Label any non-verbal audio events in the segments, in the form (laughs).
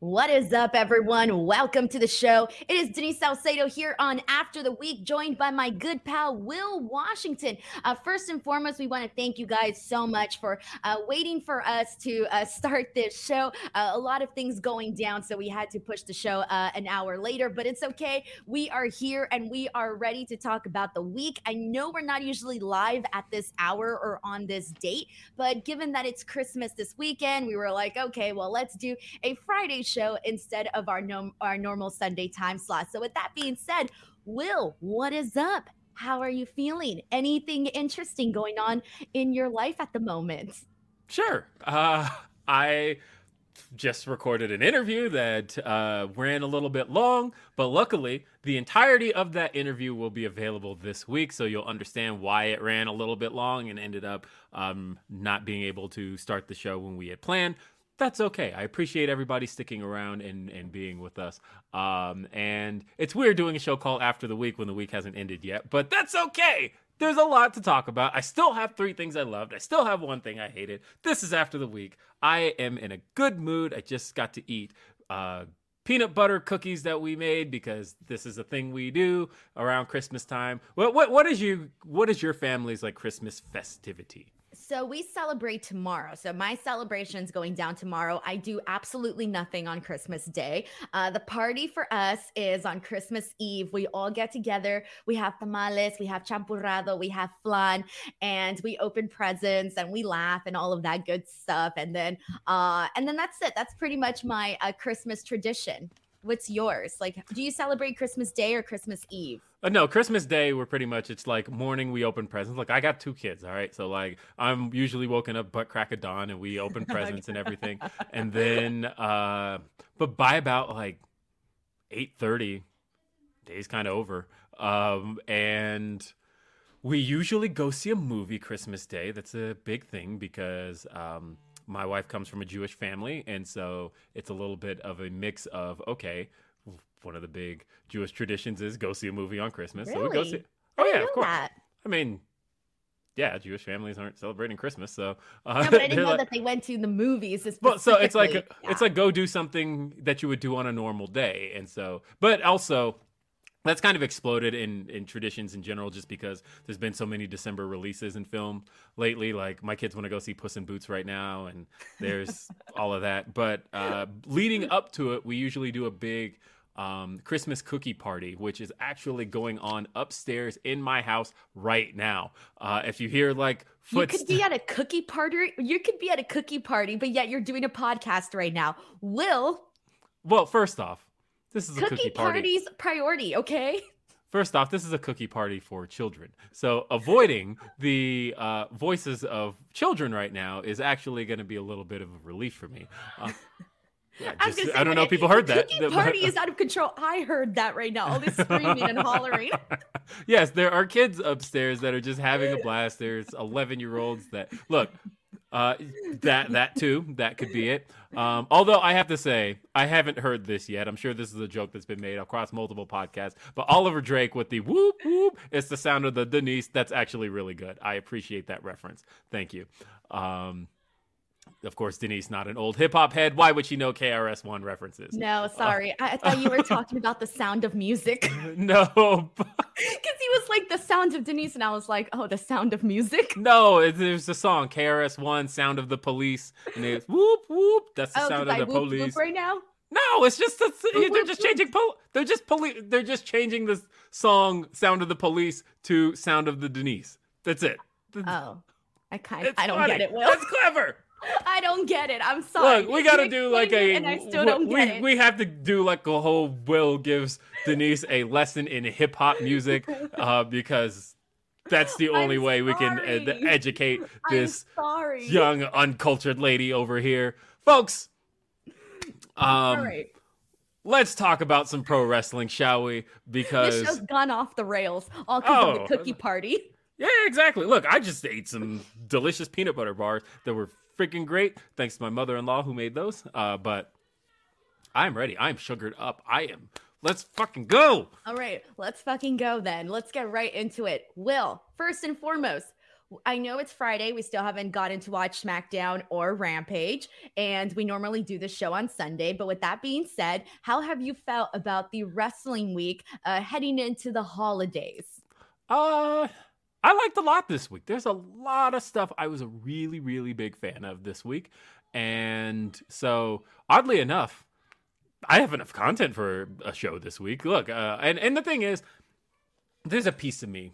What is up, everyone? Welcome to the show. It is Denise Salcedo here on After the Week, joined by my good pal, Will Washington. Uh, first and foremost, we want to thank you guys so much for uh, waiting for us to uh, start this show. Uh, a lot of things going down, so we had to push the show uh, an hour later, but it's okay. We are here and we are ready to talk about the week. I know we're not usually live at this hour or on this date, but given that it's Christmas this weekend, we were like, okay, well, let's do a Friday show instead of our no- our normal Sunday time slot. So with that being said, Will, what is up? How are you feeling? Anything interesting going on in your life at the moment? Sure. Uh, I just recorded an interview that uh, ran a little bit long, but luckily, the entirety of that interview will be available this week. So you'll understand why it ran a little bit long and ended up um, not being able to start the show when we had planned that's okay. I appreciate everybody sticking around and, and being with us. Um, and it's weird doing a show called After the Week when the week hasn't ended yet, but that's okay. There's a lot to talk about. I still have three things I loved. I still have one thing I hated. This is After the Week. I am in a good mood. I just got to eat uh, peanut butter cookies that we made because this is a thing we do around Christmas time. What what what is you what is your family's like Christmas festivity? So we celebrate tomorrow. So my celebration's going down tomorrow. I do absolutely nothing on Christmas Day. Uh, the party for us is on Christmas Eve. We all get together. We have tamales, we have champurrado, we have flan, and we open presents and we laugh and all of that good stuff. And then, uh, and then that's it. That's pretty much my uh, Christmas tradition. What's yours? Like, do you celebrate Christmas Day or Christmas Eve? Uh, no, Christmas Day, we're pretty much, it's like morning we open presents. Like, I got two kids, all right? So, like, I'm usually woken up butt crack of dawn and we open (laughs) presents and everything. And then, uh, but by about like 8.30, day's kind of over. Um, and we usually go see a movie Christmas Day. That's a big thing because um, my wife comes from a Jewish family. And so it's a little bit of a mix of, okay, one of the big Jewish traditions is go see a movie on Christmas. Really? So we go see. Oh yeah, of course. That. I mean, yeah, Jewish families aren't celebrating Christmas, so. Uh, no, but I (laughs) didn't know like, that they went to the movies. Well, so it's like yeah. it's like go do something that you would do on a normal day, and so, but also that's kind of exploded in in traditions in general just because there's been so many december releases in film lately like my kids want to go see puss in boots right now and there's (laughs) all of that but uh, leading up to it we usually do a big um, Christmas cookie party, which is actually going on upstairs in my house right now. Uh, if you hear like footsteps, you could be at a cookie party. You could be at a cookie party, but yet you're doing a podcast right now. Will. Well, first off, this is cookie a cookie party. party's priority. Okay. First off, this is a cookie party for children. So avoiding the uh, voices of children right now is actually going to be a little bit of a relief for me. Uh, (laughs) yeah, just, I, say, I, don't know if people heard that. The party (laughs) is out of control. I heard that right now. All this screaming and hollering. (laughs) yes, there are kids upstairs that are just having a blast. There's 11 year olds that look. Uh, (laughs) that that too. That could be it. Um, although I have to say, I haven't heard this yet. I'm sure this is a joke that's been made across multiple podcasts. But Oliver Drake with the whoop whoop, it's the sound of the Denise. That's actually really good. I appreciate that reference. Thank you. Um, of course, Denise, not an old hip hop head. Why would she know KRS One references? No, sorry. Uh, I, thought you were talking about the sound of music. (laughs) no, (laughs) because he was like the sound of Denise, and I was like, oh, the sound of music. No, there's a song KRS One, Sound of the Police, and it's whoop whoop. That's the oh, sound of the whoop, police. Whoop right now. No, it's just a, they're just changing. Po- they're just police. They're just changing the song "Sound of the Police" to "Sound of the Denise." That's it. Oh, I kind of I don't funny. get it. Will that's clever. I don't get it. I'm sorry. Look, we got to do like a. And I still don't we, get it. We have to do like a whole. Will gives Denise a lesson in hip hop music, (laughs) uh, because that's the only I'm way we can ed- educate (laughs) this young uncultured lady over here, folks. (laughs) Um, right. Let's talk about some pro wrestling, shall we? Because this show's gone off the rails all because oh, of the cookie party. Yeah, exactly. Look, I just ate some delicious peanut butter bars that were freaking great. Thanks to my mother in law who made those. Uh, but I'm ready. I'm sugared up. I am. Let's fucking go. All right, let's fucking go then. Let's get right into it. Will, first and foremost, I know it's Friday. We still haven't gotten to watch SmackDown or Rampage, and we normally do the show on Sunday. But with that being said, how have you felt about the wrestling week uh, heading into the holidays? Uh, I liked a lot this week. There's a lot of stuff I was a really, really big fan of this week. And so, oddly enough, I have enough content for a show this week. Look, uh, and, and the thing is, there's a piece of me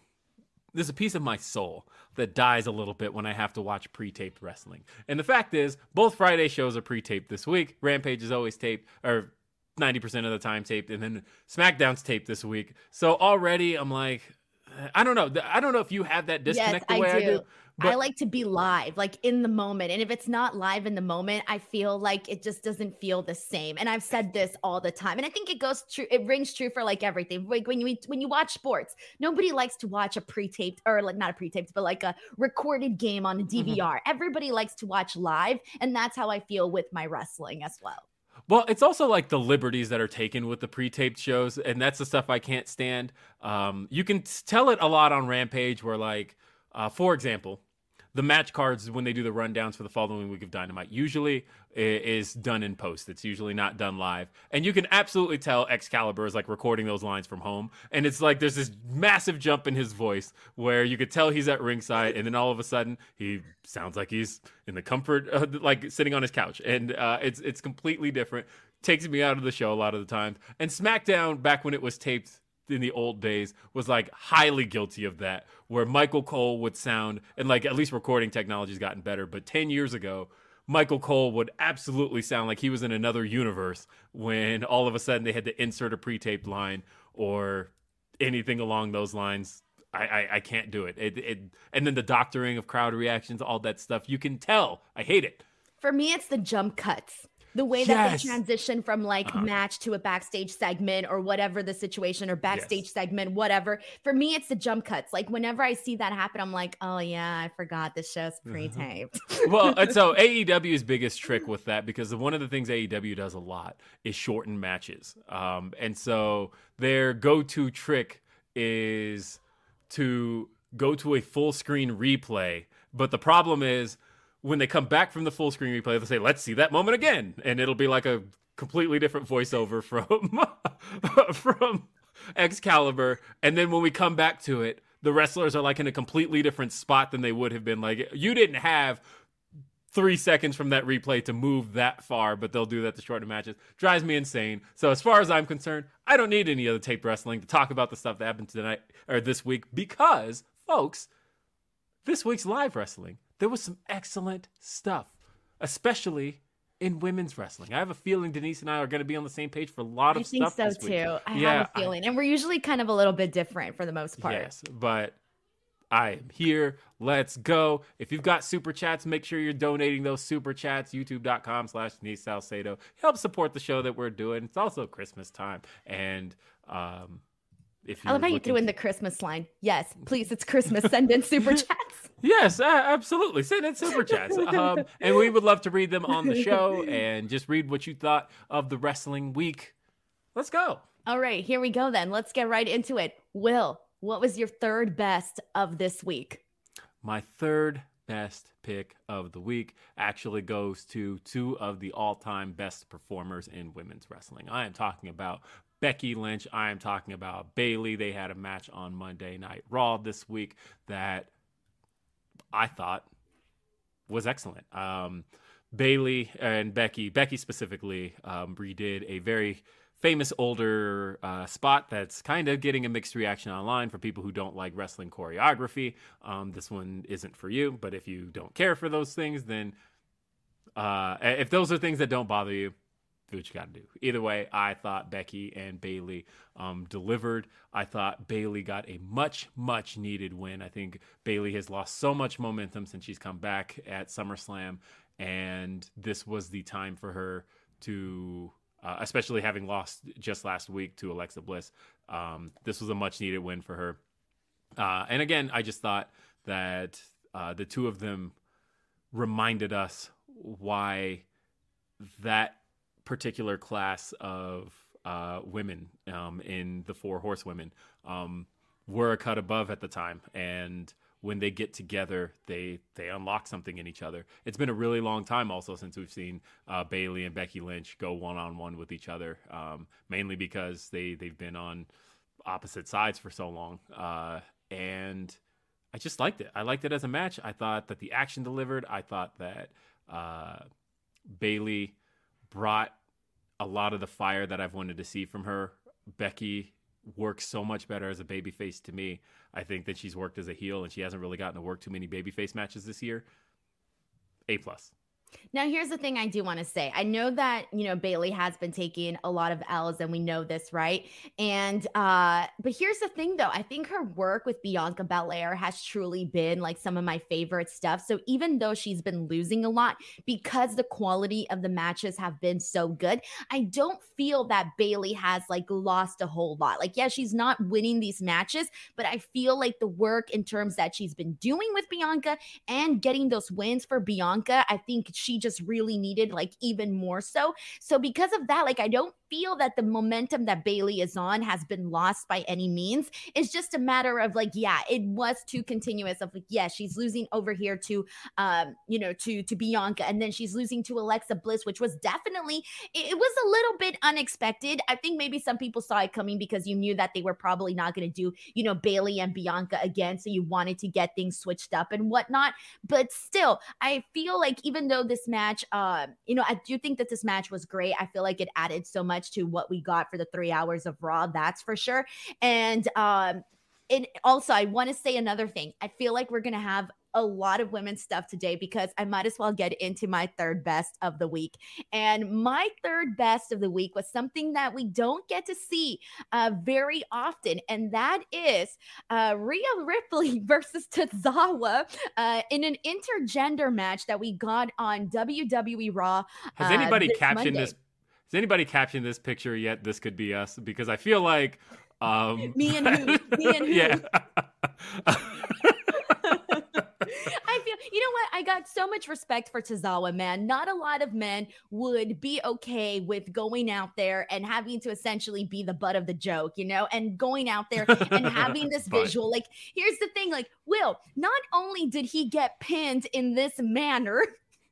there's a piece of my soul that dies a little bit when I have to watch pre-taped wrestling. And the fact is, both Friday shows are pre-taped this week. Rampage is always taped, or 90% of the time taped, and then SmackDown's taped this week. So already I'm like, I don't know. I don't know if you have that disconnect yes, the way I I do. do. I like to be live, like in the moment. And if it's not live in the moment, I feel like it just doesn't feel the same. And I've said this all the time. And I think it goes true, it rings true for like everything. Like when you when you watch sports, nobody likes to watch a pre-taped or like not a pre-taped, but like a recorded game on a DVR. Mm-hmm. Everybody likes to watch live. And that's how I feel with my wrestling as well. Well, it's also like the liberties that are taken with the pre-taped shows, and that's the stuff I can't stand. Um, you can tell it a lot on Rampage, where like, uh, for example, the match cards when they do the rundowns for the following week of Dynamite usually is done in post. It's usually not done live, and you can absolutely tell Excalibur is like recording those lines from home, and it's like there's this massive jump in his voice where you could tell he's at ringside, and then all of a sudden he sounds like he's in the comfort, of, like sitting on his couch, and uh, it's it's completely different. Takes me out of the show a lot of the times. And SmackDown back when it was taped in the old days was like highly guilty of that, where Michael Cole would sound, and like at least recording technology's gotten better, but 10 years ago, Michael Cole would absolutely sound like he was in another universe when all of a sudden they had to insert a pre taped line or anything along those lines. I, I, I can't do it. It, it. And then the doctoring of crowd reactions, all that stuff. You can tell. I hate it. For me, it's the jump cuts the way yes. that they transition from like uh-huh. match to a backstage segment or whatever the situation or backstage yes. segment, whatever. For me, it's the jump cuts. Like whenever I see that happen, I'm like, oh yeah, I forgot this show's uh-huh. pre-taped. (laughs) well, and so (laughs) AEW's biggest trick with that because one of the things AEW does a lot is shorten matches, um, and so their go-to trick is to go to a full screen replay. But the problem is when they come back from the full screen replay, they'll say, "Let's see that moment again," and it'll be like a completely different voiceover from (laughs) from Excalibur. And then when we come back to it, the wrestlers are like in a completely different spot than they would have been. Like you didn't have three seconds from that replay to move that far, but they'll do that to shorten matches. Drives me insane. So as far as I'm concerned, I don't need any other tape wrestling to talk about the stuff that happened tonight or this week because, folks, this week's live wrestling there was some excellent stuff, especially in women's wrestling. I have a feeling Denise and I are going to be on the same page for a lot of I stuff. I think so too. I yeah, have a feeling, I, and we're usually kind of a little bit different for the most part. Yes, but I am here. Let's go. If you've got super chats, make sure you're donating those super chats. YouTube.com slash Denise Salcedo. Help support the show that we're doing. It's also Christmas time. And um, if I love how you threw in the Christmas line. Yes, please, it's Christmas. Send in super (laughs) chats. yes, absolutely. Send in super chats. (laughs) Um, and we would love to read them on the show and just read what you thought of the wrestling week. Let's go. All right, here we go then. Let's get right into it. Will, what was your third best of this week? My third best pick of the week actually goes to two of the all time best performers in women's wrestling. I am talking about Becky Lynch. I am talking about Bayley. They had a match on Monday Night Raw this week that I thought was excellent. Um, Bayley and Becky, Becky specifically, um, redid a very famous older uh, spot that's kind of getting a mixed reaction online for people who don't like wrestling choreography. Um, this one isn't for you, but if you don't care for those things, then uh, if those are things that don't bother you, do what you got to do. Either way, I thought Becky and Bayley um, delivered. I thought Bayley got a much, much needed win. I think Bayley has lost so much momentum since she's come back at SummerSlam, and this was the time for her to, uh, especially having lost just last week to Alexa Bliss. Um, this was a much needed win for her. Uh, and again, I just thought that uh, the two of them reminded us why that particular class of uh, women um, in the Four Horsewomen um, were a cut above at the time and when they get together, they they unlock something in each other. It's been a really long time also since we've seen uh, Bayley and Becky Lynch go one on one with each other, um, mainly because they they've been on opposite sides for so long. Uh, and I just liked it. I liked it as a match. I thought that the action delivered. I thought that uh, Bayley brought a lot of the fire that I've wanted to see from her. Becky works so much better as a babyface to me. I think that she's worked as a heel and she hasn't really gotten to work too many babyface matches this year. A plus. Now, here's the thing I do want to say. I know that, you know, Bayley has been taking a lot of L's and we know this, right? And, uh, but here's the thing though. I think her work with Bianca Belair has truly been like some of my favorite stuff. So even though she's been losing a lot because the quality of the matches have been so good, I don't feel that Bayley has like lost a whole lot. Like, yeah, she's not winning these matches, but I feel like the work in terms that she's been doing with Bianca and getting those wins for Bianca, I think she just really needed, like even more so. So because of that, like I don't feel that the momentum that Bayley is on has been lost by any means. It's just a matter of like, yeah, it was too continuous of like, yeah, she's losing over here to um, you know, to to Bianca, and then she's losing to Alexa Bliss, which was definitely it was a little bit unexpected. I think maybe some people saw it coming because you knew that they were probably not going to do, you know, Bayley and Bianca again. So you wanted to get things switched up and whatnot. But still, I feel like even though this match, uh, you know, I do think that this match was great. I feel like it added so much much to what we got for the three hours of Raw, that's for sure. And um, and also I want to say another thing. I feel like we're gonna have a lot of women's stuff today because I might as well get into my third best of the week. And my third best of the week was something that we don't get to see uh, very often, and that is uh, Rhea Ripley (laughs) versus Tozawa uh, in an intergender match that we got on WWE Raw. Has anybody uh, this captioned Monday. this has anybody captioned this picture yet? This could be us because I feel like um (laughs) me and who? (laughs) Me and who? Yeah. (laughs) I feel, you know what? I got so much respect for Tozawa, man. Not a lot of men would be okay with going out there and having to essentially be the butt of the joke, you know, and going out there and having this visual. Like, here's the thing like, Will, not only did he get pinned in this manner,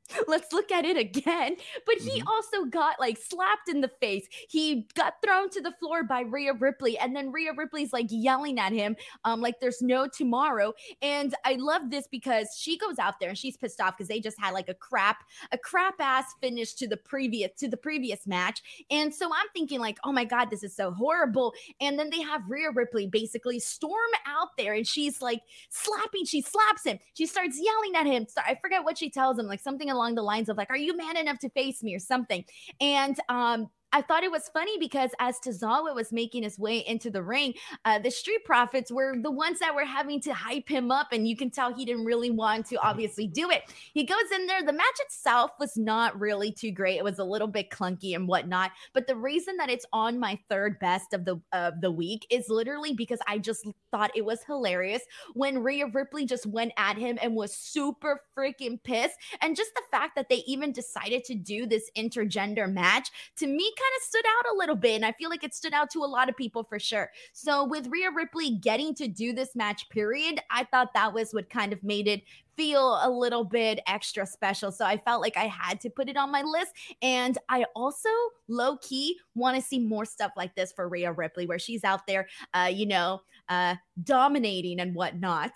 (laughs) let's look at it again. But he mm-hmm. also got like slapped in the face. He got thrown to the floor by Rhea Ripley, and then Rhea Ripley's like yelling at him, um, like there's no tomorrow. And I love this because she goes out there and she's pissed off because they just had like a crap, a crap ass finish to the previous to the previous match. And so I'm thinking like, oh my god, this is so horrible. And then they have Rhea Ripley basically storm out there, and she's like slapping. She slaps him. She starts yelling at him. So I forget what she tells him, like something along the lines of like, "Are you man enough to face me?" or something. And um, I thought it was funny because as Tozawa was making his way into the ring, uh, the Street Profits were the ones that were having to hype him up, and you can tell he didn't really want to obviously do it. He goes in there. The match itself was not really too great. It was a little bit clunky and whatnot. But the reason that it's on my third best of the of the week is literally because I just thought it was hilarious when Rhea Ripley just went at him and was super freaking pissed, and just the fact that they even decided to do this intergender match to me kind of stood out a little bit. And I feel like it stood out to a lot of people for sure. So with Rhea Ripley getting to do this match, period, I thought that was what kind of made it feel a little bit extra special. So I felt like I had to put it on my list. And I also low key want to see more stuff like this for Rhea Ripley, where she's out there, uh, you know, uh, dominating and whatnot.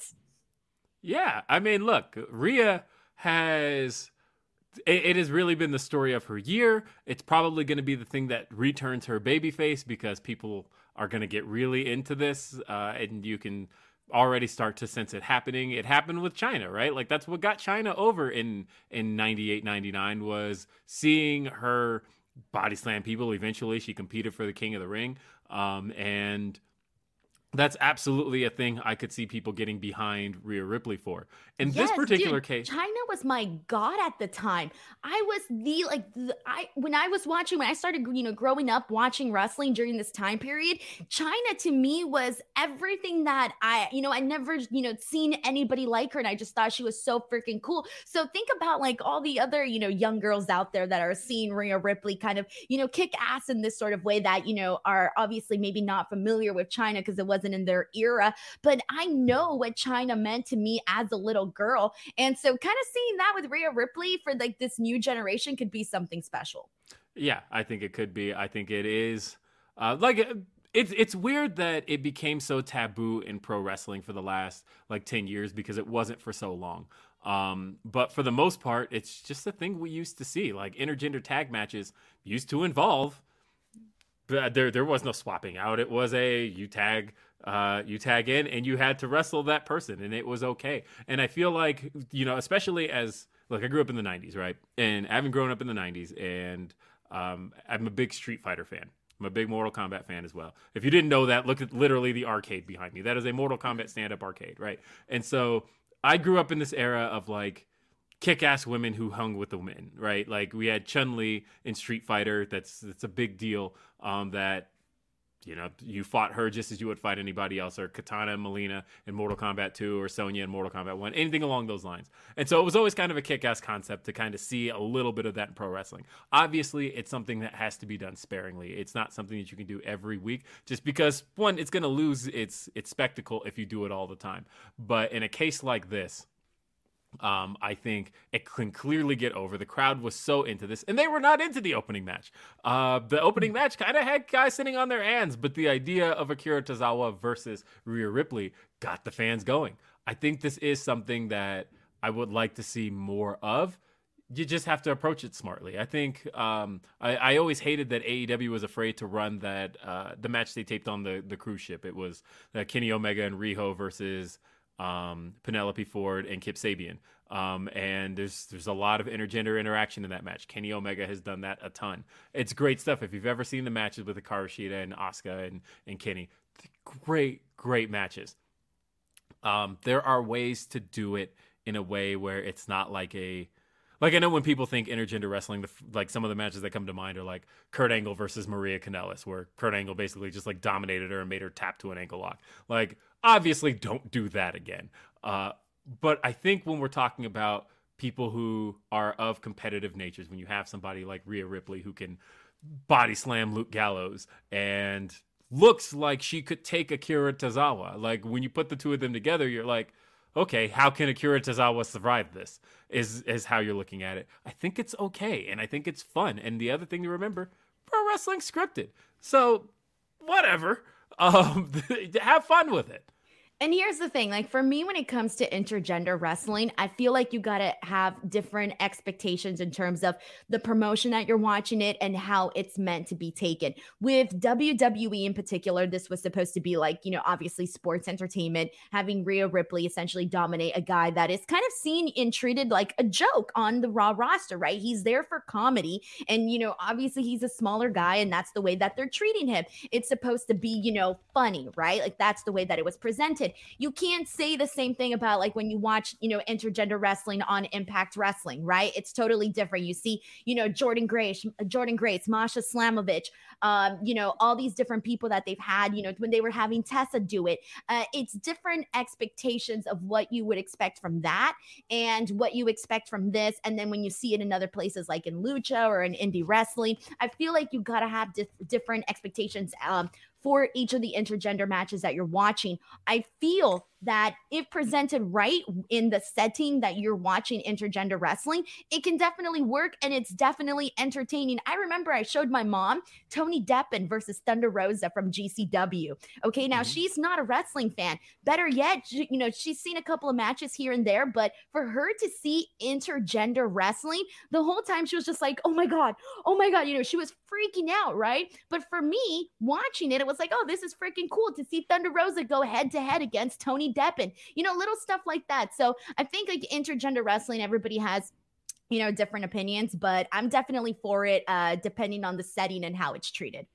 Yeah. I mean, look, Rhea has it, it, has really been the story of her year. It's probably going to be the thing that returns her baby face because people are going to get really into this, uh, and you can already start to sense it happening. It happened with Chyna, right? Like that's what got Chyna over in in 98 99 was seeing her body slam people. Eventually she competed for the King of the Ring. Um, and that's absolutely a thing I could see people getting behind Rhea Ripley for. In yes, this particular dude, case, Chyna was my god at the time. I was the like the, I when I was watching when I started you know growing up watching wrestling during this time period, Chyna to me was everything that I you know I never you know seen anybody like her and I just thought she was so freaking cool. So think about like all the other you know young girls out there that are seeing Rhea Ripley kind of you know kick ass in this sort of way that you know are obviously maybe not familiar with Chyna because it was wasn't in their era. But I know what Chyna meant to me as a little girl. And so kind of seeing that with Rhea Ripley for like this new generation could be something special. Yeah, I think it could be. I think it is. Uh, like it's it's weird that it became so taboo in pro wrestling for the last like 10 years because it wasn't for so long um, but for the most part it's just a thing we used to see like intergender tag matches used to involve But there there was no swapping out it was a you tag uh, you tag in and you had to wrestle that person and it was okay and i feel like you know especially as look i grew up in the 90s right and i haven't grown up in the 90s and um, i'm a big street fighter fan I'm a big Mortal Kombat fan as well. If you didn't know that, look at literally the arcade behind me. That is a Mortal Kombat stand up arcade, right? And so I grew up in this era of like kick ass women who hung with the men, right? Like we had Chun Li in Street Fighter. That's that's a big deal. Um, that you know, you fought her just as you would fight anybody else, or Katana and Mileena in Mortal Kombat 2, or Sonya in Mortal Kombat 1, anything along those lines. And so it was always kind of a kick ass concept to kind of see a little bit of that in pro wrestling. Obviously, it's something that has to be done sparingly. It's not something that you can do every week, just because, one, it's going to lose its, its spectacle if you do it all the time. But in a case like this, um, I think it can clearly get over. The crowd was so into this, and they were not into the opening match. Uh, the opening match kind of had guys sitting on their hands, but the idea of Akira Tozawa versus Rhea Ripley got the fans going. I think this is something that I would like to see more of. You just have to approach it smartly. I think um, I, I, always hated that AEW was afraid to run that uh, the match they taped on the, the cruise ship. It was uh, Kenny Omega and Riho versus um, Penelope Ford and Kip Sabian. Um, and there's there's a lot of intergender interaction in that match. Kenny Omega has done that a ton. It's great stuff. If you've ever seen the matches with Hikaru Shida and Asuka and, and Kenny, great, great matches. Um, there are ways to do it in a way where it's not like a like I know when people think intergender wrestling, the, like some of the matches that come to mind are like Kurt Angle versus Maria Kanellis, where Kurt Angle basically just like dominated her and made her tap to an ankle lock. Like obviously don't do that again. Uh, but I think when we're talking about people who are of competitive natures, when you have somebody like Rhea Ripley who can body slam Luke Gallows and looks like she could take Akira Tozawa, like when you put the two of them together, you're like, okay, how can Akira Tozawa survive this? Is is how you're looking at it. I think it's okay, and I think it's fun. And the other thing to remember, pro wrestling scripted, so whatever. (laughs) Um, (laughs) have fun with it. And here's the thing like for me, when it comes to intergender wrestling, I feel like you got to have different expectations in terms of the promotion that you're watching it and how it's meant to be taken. With WWE in particular, this was supposed to be like, you know, obviously sports entertainment, having Rhea Ripley essentially dominate a guy that is kind of seen and treated like a joke on the Raw roster, right? He's there for comedy. And, you know, obviously he's a smaller guy and that's the way that they're treating him. It's supposed to be, you know, funny, right? Like that's the way that it was presented. You can't say the same thing about like when you watch, you know, intergender wrestling on Impact Wrestling, right? It's totally different. You see, you know, Jordynne Grace, Jordynne Grace, Masha Slamovich, um, you know, all these different people that they've had, you know, when they were having Tessa do it. Uh, it's different expectations of what you would expect from that and what you expect from this. And then when you see it in other places like in Lucha or in indie wrestling, I feel like you got to have dif- different expectations um, for each of the intergender matches that you're watching. I feel that if presented right in the setting that you're watching intergender wrestling, it can definitely work and it's definitely entertaining. I remember I showed my mom Tony Deppen versus Thunder Rosa from GCW. Okay, now mm-hmm. she's not a wrestling fan. Better yet, you know, she's seen a couple of matches here and there, but for her to see intergender wrestling, the whole time she was just like, oh my God, oh my God, you know, she was freaking out, right? But for me, watching it, it was like, oh, this is freaking cool to see Thunder Rosa go head to head against Tony Deppen, you know, little stuff like that. So I think like intergender wrestling, everybody has you know different opinions but i'm definitely for it uh depending on the setting and how it's treated.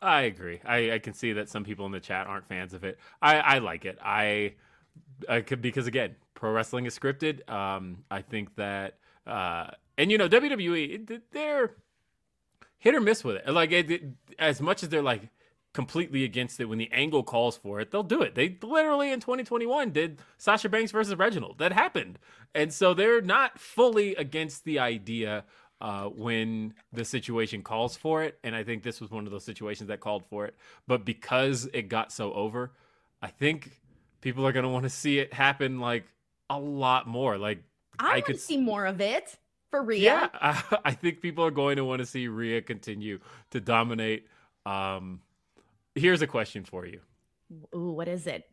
I agree. I i can see that some people in the chat aren't fans of it. I i like it. I i could because again pro wrestling is scripted. Um i think that uh and you know wwe they're hit or miss with it. Like it, as much as they're like completely against it when the angle calls for it, they'll do it. They literally in 2021 did Sasha Banks versus Reginald. That happened. And so they're not fully against the idea uh, when the situation calls for it. And I think this was one of those situations that called for it. But because it got so over, I think people are going to want to see it happen like a lot more. Like, I, I could see more of it for Rhea. yeah, I, (laughs) I think people are going to want to see Rhea continue to dominate. Um, here's a question for you Ooh, what is it?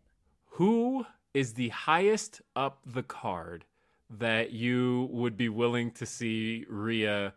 Who is the highest up the card that you would be willing to see Rhea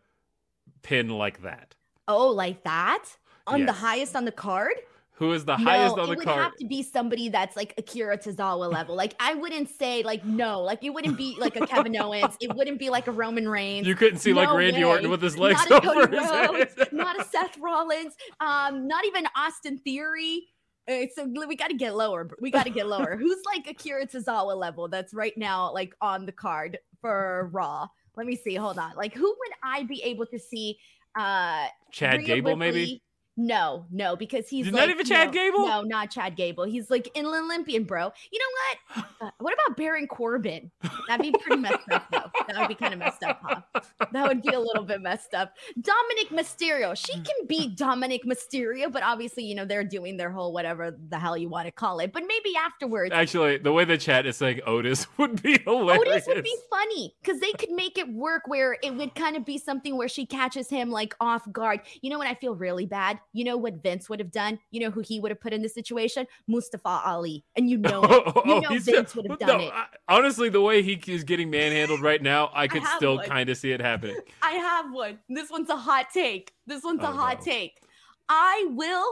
pin like that? Oh, like that? On the highest on the card? Who is the highest on the card. it would card? have to be somebody that's like Akira Tozawa level. Like I wouldn't say like no, like it wouldn't be like a Kevin Owens. It wouldn't be like a Roman Reigns. You couldn't see like Randy way. Orton with his legs not a over his Rhodes, head. (laughs) not a Seth Rollins, um, not even Austin Theory. Uh, so we got to get lower. We got to get lower. Who's like Akira Tozawa level? That's right now like on the card for Raw. Let me see. Hold on. Like who would I be able to see? Uh, Chad Rhea Gable, maybe? No, no, because he's Not even Chad no, Gable? No, not Chad Gable. He's like an Olympian, bro. You know what? (laughs) Uh, what about Baron Corbin? That'd be pretty messed up, though. That would be kind of messed up, huh? That would be a little bit messed up. Dominic Mysterio. She can beat Dominic Mysterio, but obviously, you know, they're doing their whole whatever the hell you want to call it. But maybe afterwards, Actually, the way the chat is saying Otis (laughs) would be hilarious. Otis would be funny because they could make it work where it would kind of be something where she catches him like off guard. You know what I feel really bad? You know what Vince would have done? You know who he would have put in this situation? Mustafa Ali. And you know (laughs) it. You oh, know he's- Vince would have done no, it. I- honestly, the way he is getting (laughs) manhandled right now, I could have still kind of see it happening. (laughs) I have one. This one's a hot take. This one's a Oh, hot no. take. I will,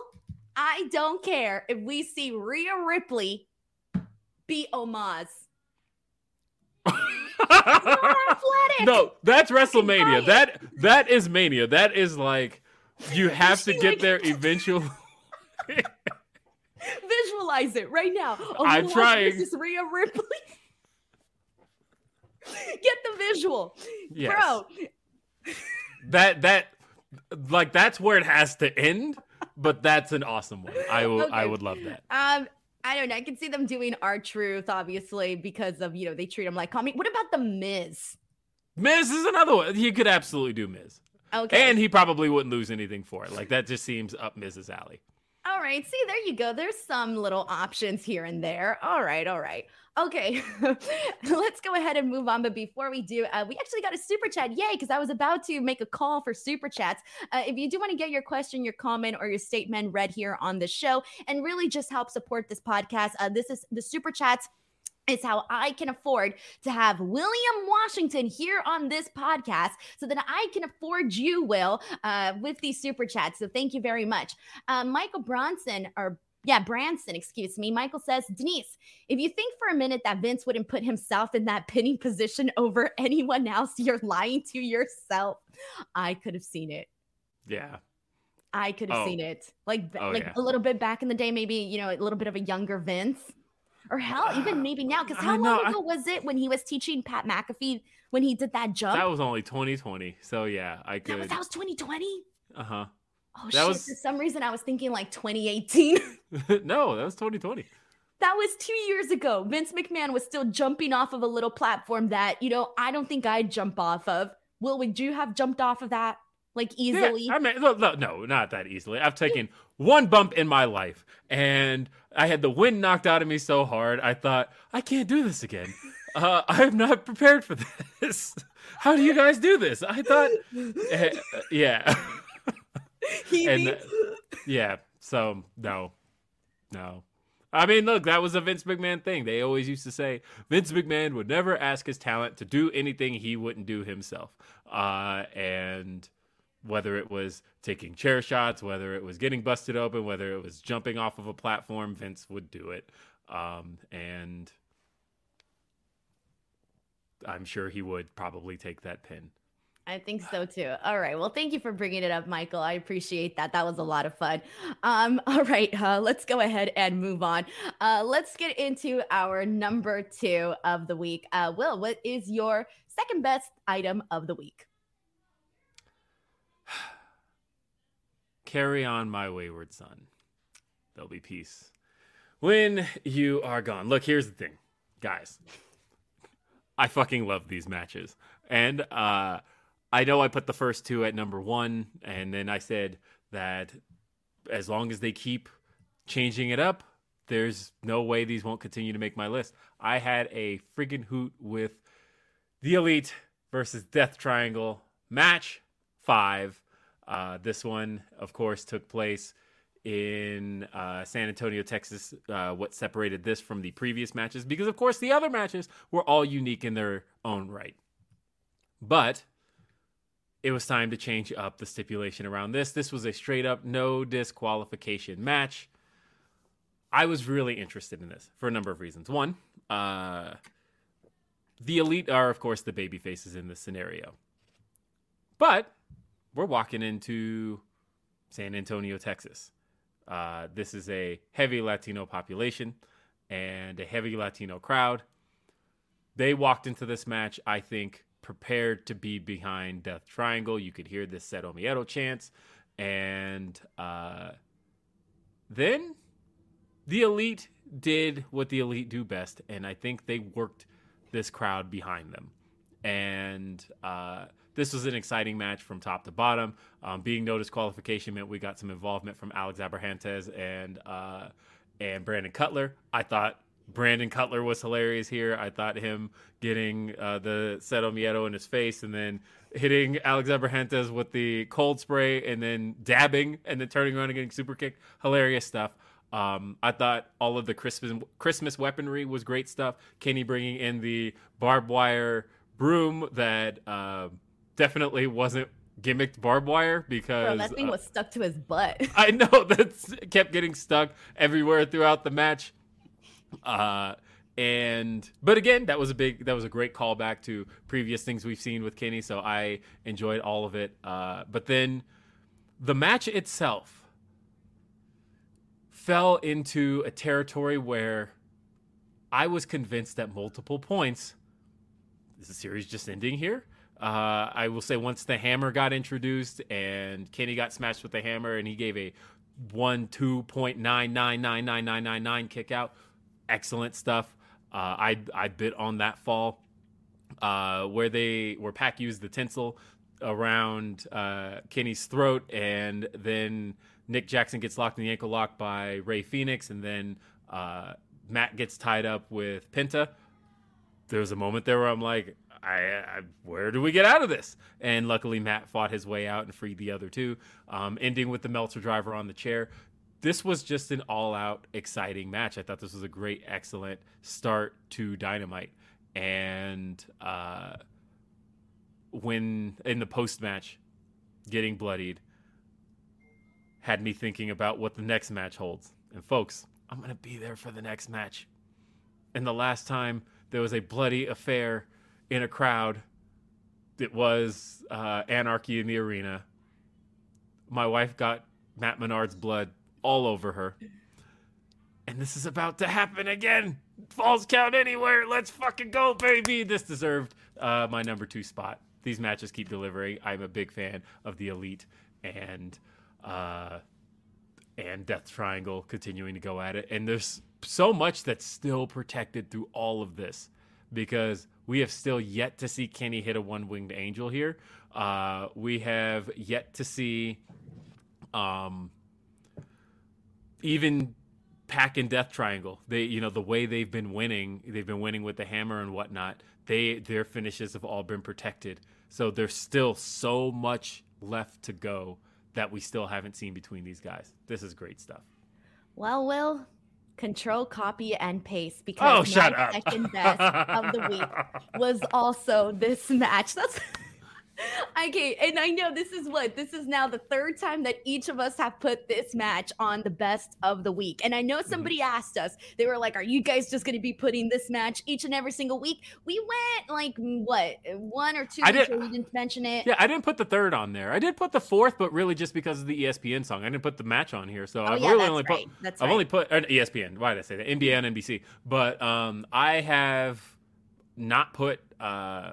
I don't care if we see Rhea Ripley beat Omos. no, that's WrestleMania. That that is Mania. That is like you have to get like- there (laughs) eventually. Visualize it right now. I'm Omos This is Rhea Ripley. (laughs) Get the visual, yes. bro. That that like that's where it has to end. But that's an awesome one. I will. I would love that. Um, I don't know. I can see them doing R-Truth, obviously, because of you know they treat him like comic. What about the Miz? Miz is another one. He could absolutely do Miz, Okay, and he probably wouldn't lose anything for it. Like that just seems up Miz's alley. all right. See, there you go. There's some little options here and there. All right, all right. Okay, (laughs) let's go ahead and move on. But before we do, uh, we actually got a super chat. Yay! Because I was about to make a call for super chats. Uh, if you do want to get your question, your comment, or your statement read here on the show, and really just help support this podcast, uh, this is the super chats. Is how I can afford to have William Washington here on this podcast so that I can afford you, Will, uh, with these super chats. So thank you very much. Uh, Michael Bronson, or yeah, Branson, excuse me. Michael says, Denise, if you think for a minute that Vince wouldn't put himself in that pinning position over (laughs) anyone else, you're lying to yourself. I could have seen it. Yeah. I could have Oh. seen it. Like Oh, like yeah. a little bit back in the day, maybe, you know, a little bit of a younger Vince. Or hell, even (gasps) maybe now. Because how know, long I- ago was it when he was teaching Pat McAfee when he did that jump? That was only 2020. So yeah, I that was, could. that was 2020? Uh huh. Oh That shit. was- For some reason I was thinking like 2018. (laughs) (laughs) no, that was 2020. That was two years ago. Vince McMahon was still jumping off of a little platform that, you know, I don't think I'd jump off of. Will, would you have jumped off of that like easily? Yeah, I mean, no, no, no, not that easily. I've taken one bump in my life, and I had the wind knocked out of me so hard. I thought I can't do this again. (laughs) Uh, I'm not prepared for this. (laughs) How do you guys do this? I thought, eh, yeah, (laughs) and, yeah. So no, no. I mean, look, that was a Vince McMahon thing. They always used to say Vince McMahon would never ask his talent to do anything he wouldn't do himself. Uh, and whether it was taking chair shots, whether it was getting busted open, whether it was jumping off of a platform, Vince would do it. Um, and I'm sure he would probably take that pin. I think so too. All right. Well, thank you for bringing it up, Michael. I appreciate that. That was a lot of fun. Um, (laughs) all right. Uh, let's go ahead and move on. Uh, let's get into our number two of the week. Uh, Will, what is your second best item of the week? Carry on, my wayward son. There'll be peace when you are gone. Look, here's the thing, guys. I fucking love these matches, and uh, I know I put the first two at number one, and then I said that as long as they keep changing it up, there's no way these won't continue to make my list. I had a friggin' hoot with the Elite versus Death Triangle match five. Uh, this one, of course, took place in uh, San Antonio, Texas. Uh, what separated this from the previous matches, because of course the other matches were all unique in their own right. But it was time to change up the stipulation around this. This was a straight up no disqualification match. I was really interested in this for a number of reasons. One, uh, the elite are, of course, the baby faces in this scenario. But we're walking into San Antonio, Texas. Uh, this is a heavy Latino population and a heavy Latino crowd. They walked into this match, I think, prepared to be behind Death Triangle. You could hear this Cero Miedo chants. And uh, then the Elite did what the Elite do best. And I think they worked this crowd behind them. And uh, this was an exciting match from top to bottom. Um, being no disqualification meant we got some involvement from Alex Abrahantes and uh, and Brandon Cutler. I thought Brandon Cutler was hilarious here. I thought him getting uh, the Cero Miedo in his face and then hitting Alex Abrahantes with the cold spray and then dabbing and then turning around and getting super kick. Hilarious stuff. Um, I thought all of the Christmas Christmas weaponry was great stuff. Kenny bringing in the barbed wire broom that uh, definitely wasn't gimmicked barbed wire because Bro, that thing uh, was stuck to his butt. (laughs) I know (laughs) that kept getting stuck everywhere throughout the match. Uh, and but again, that was a big, that was a great callback to previous things we've seen with Kenny. So I enjoyed all of it. Uh, but then the match itself fell into a territory where I was convinced at multiple points is the series just ending here? Uh, I will say once the hammer got introduced and Kenny got smashed with the hammer and he gave a one two point nine nine nine nine nine nine nine kick out excellent stuff. Uh, I I bit on that fall uh, where they where Pac used the tinsel around uh, Kenny's throat, and then Nick Jackson gets locked in the ankle lock by Rey Fenix and then uh, Matt gets tied up with Penta. There was a moment there where I'm like, I, I, where do we get out of this? And luckily, Matt fought his way out and freed the other two, um, ending with the Meltzer driver on the chair this was just an all out exciting match. I thought this was a great, excellent start to Dynamite. And uh, when in the post match, getting bloodied had me thinking about what the next match holds. And folks, I'm going to be there for the next match. And the last time there was a bloody affair in a crowd, it was uh, Anarchy in the Arena. My wife got Matt Menard's blood all over her. And this is about to happen again. Falls count anywhere. Let's fucking go, baby. This deserved uh, my number two spot. These matches keep delivering. I'm a big fan of the Elite and uh, and Death Triangle continuing to go at it. And there's so much that's still protected through all of this because we have still yet to see Kenny hit a one winged angel here. Uh, we have yet to see um, even Pac and Death Triangle, they you know the way they've been winning, they've been winning with the hammer and whatnot. They their finishes have all been protected, so there's still so much left to go that we still haven't seen between these guys. This is great stuff. Well, Will, control, copy, and paste oh, because oh, my second best of the week (laughs) was also this match. That's okay, and I know this is what this is now the third time that each of us have put this match on the best of the week. And I know mm-hmm. somebody mm-hmm. asked us, they were like, Are you guys just going to be putting this match each and every single week? We went like what one or two I did, we didn't mention it. Yeah, I didn't put the third on there. I did put the fourth, but really just because of the ESPN song. I didn't put the match on here. So oh, I've yeah, really only right. put that's I've right. only put uh, ESPN. Why did I say that? NBA and NBC. But um, I have not put uh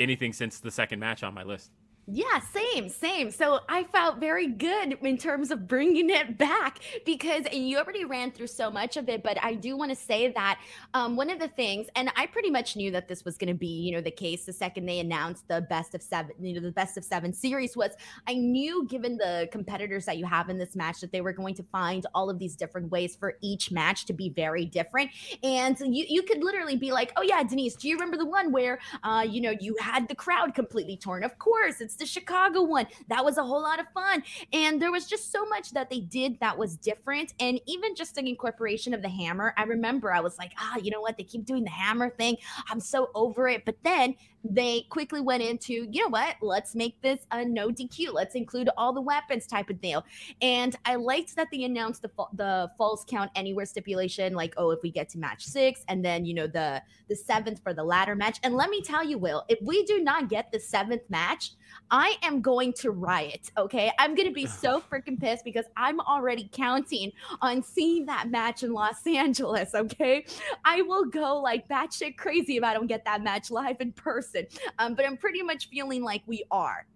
anything since the second match on my list. Yeah, same, same. So I felt very good in terms of bringing it back because you already ran through so much of it, but I do want to say that um, one of the things, and I pretty much knew that this was going to be, you know, the case the second they announced the best of seven, you know, the best of seven series was. I knew, given the competitors that you have in this match, that they were going to find all of these different ways for each match to be very different, and you you could literally be like, oh yeah, Denise, do you remember the one where, uh, you know, you had the crowd completely torn? Of course, it's the Chicago one. That was a whole lot of fun. And there was just so much that they did that was different. And even just the incorporation of the hammer, I remember I was like, ah, you know what? They keep doing the hammer thing. I'm so over it. But then they quickly went into, you know what? Let's make this a no DQ. Let's include all the weapons type of deal. And I liked that they announced the the falls count anywhere stipulation, like oh, if we get to match six, and then you know the the seventh for the ladder match. And let me tell you, Will, if we do not get the seventh match, I am going to riot. Okay, I'm gonna be so freaking pissed because I'm already counting on seeing that match in Los Angeles. Okay, I will go like batshit crazy if I don't get that match live in person Um, but I'm pretty much feeling like we are.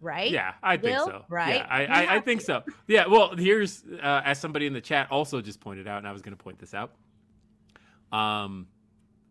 Right? Yeah, I think Will? so. Right? Yeah, I, I, I think so. Yeah, well, here's uh, as somebody in the chat also just pointed out, and I was going to point this out. Um,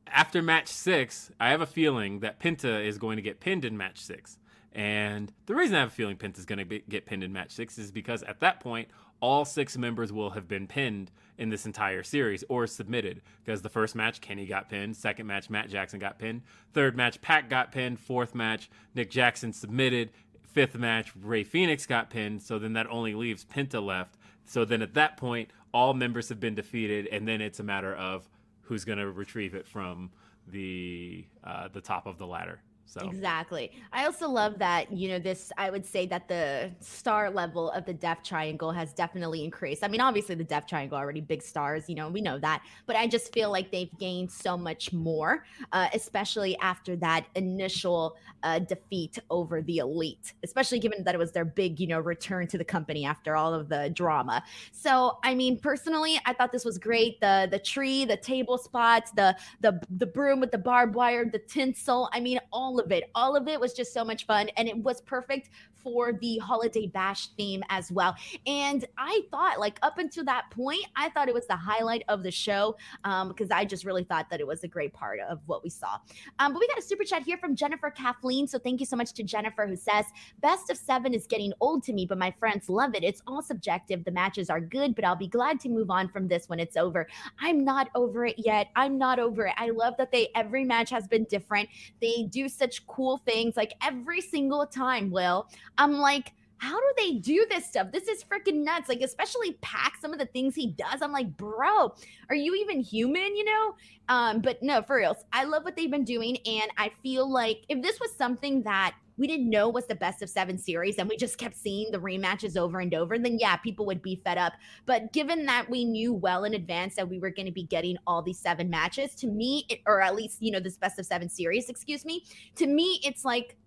after match six, I have a feeling that Penta is going to get pinned in match six. And the reason I have a feeling Penta is going to get pinned in match six is because at that point, all six members will have been pinned in this entire series or submitted because the first match Kenny got pinned, second match Matt Jackson got pinned, third match Pac got pinned, fourth match Nick Jackson submitted, fifth match Rey Fenix got pinned, so then that only leaves Penta left. So then at that point all members have been defeated and then it's a matter of who's going to retrieve it from the uh, the top of the ladder. So exactly. I also love that, you know, this I would say that the star level of the Death Triangle has definitely increased. I mean, obviously the Death Triangle already big stars, you know, we know that, but I just feel like they've gained so much more, uh, especially after that initial uh, defeat over the Elite, especially given that it was their big, you know, return to the company after all of the drama. So, I mean, personally, I thought this was great. The the tree, the table spots, the the the broom with the barbed wire, the tinsel. I mean, all of it. All of it was just so much fun. And it was perfect for the holiday bash theme as well. And I thought, like, up until that point, I thought it was the highlight of the show um, because I just really thought that it was a great part of what we saw. Um, but we got a super chat here from Jennifer Kathleen. So thank you so much to Jennifer who says, Best of seven is getting old to me, but my friends love it. It's all subjective. The matches are good, but I'll be glad to move on from this when it's over. I'm not over it yet. I'm not over it. I love that they every match has been different. They do such cool things like every single time, Will. I'm like, how do they do this stuff? This is freaking nuts. Like, especially Pac, some of the things he does. I'm like, bro, are you even human? You know? Um, but no, for reals, I love what they've been doing. And I feel like if this was something that we didn't know was the best of seven series and we just kept seeing the rematches over and over, then yeah, people would be fed up. But given that we knew well in advance that we were going to be getting all these seven matches, to me, it, or at least, you know, this best of seven series, excuse me, to me, it's like,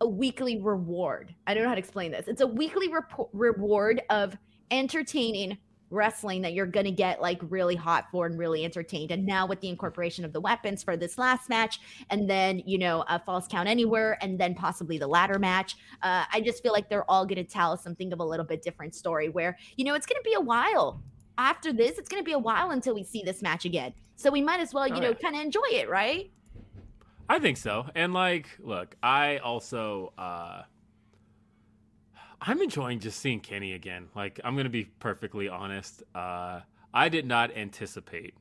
a weekly reward. I don't know how to explain this. It's a weekly rep- reward of entertaining wrestling that you're going to get like really hot for and really entertained. And now with the incorporation of the weapons for this last match, and then, you know, a falls count anywhere, and then possibly the ladder match, uh, I just feel like they're all going to tell something of a little bit different story where, you know, it's going to be a while. After this, it's going to be a while until we see this match again. So we might as well, you oh, know, yeah. kind of enjoy it, right? I think so. And like, look, I also uh I'm enjoying just seeing Kenny again. Like, I'm gonna be perfectly honest. Uh I did not anticipate.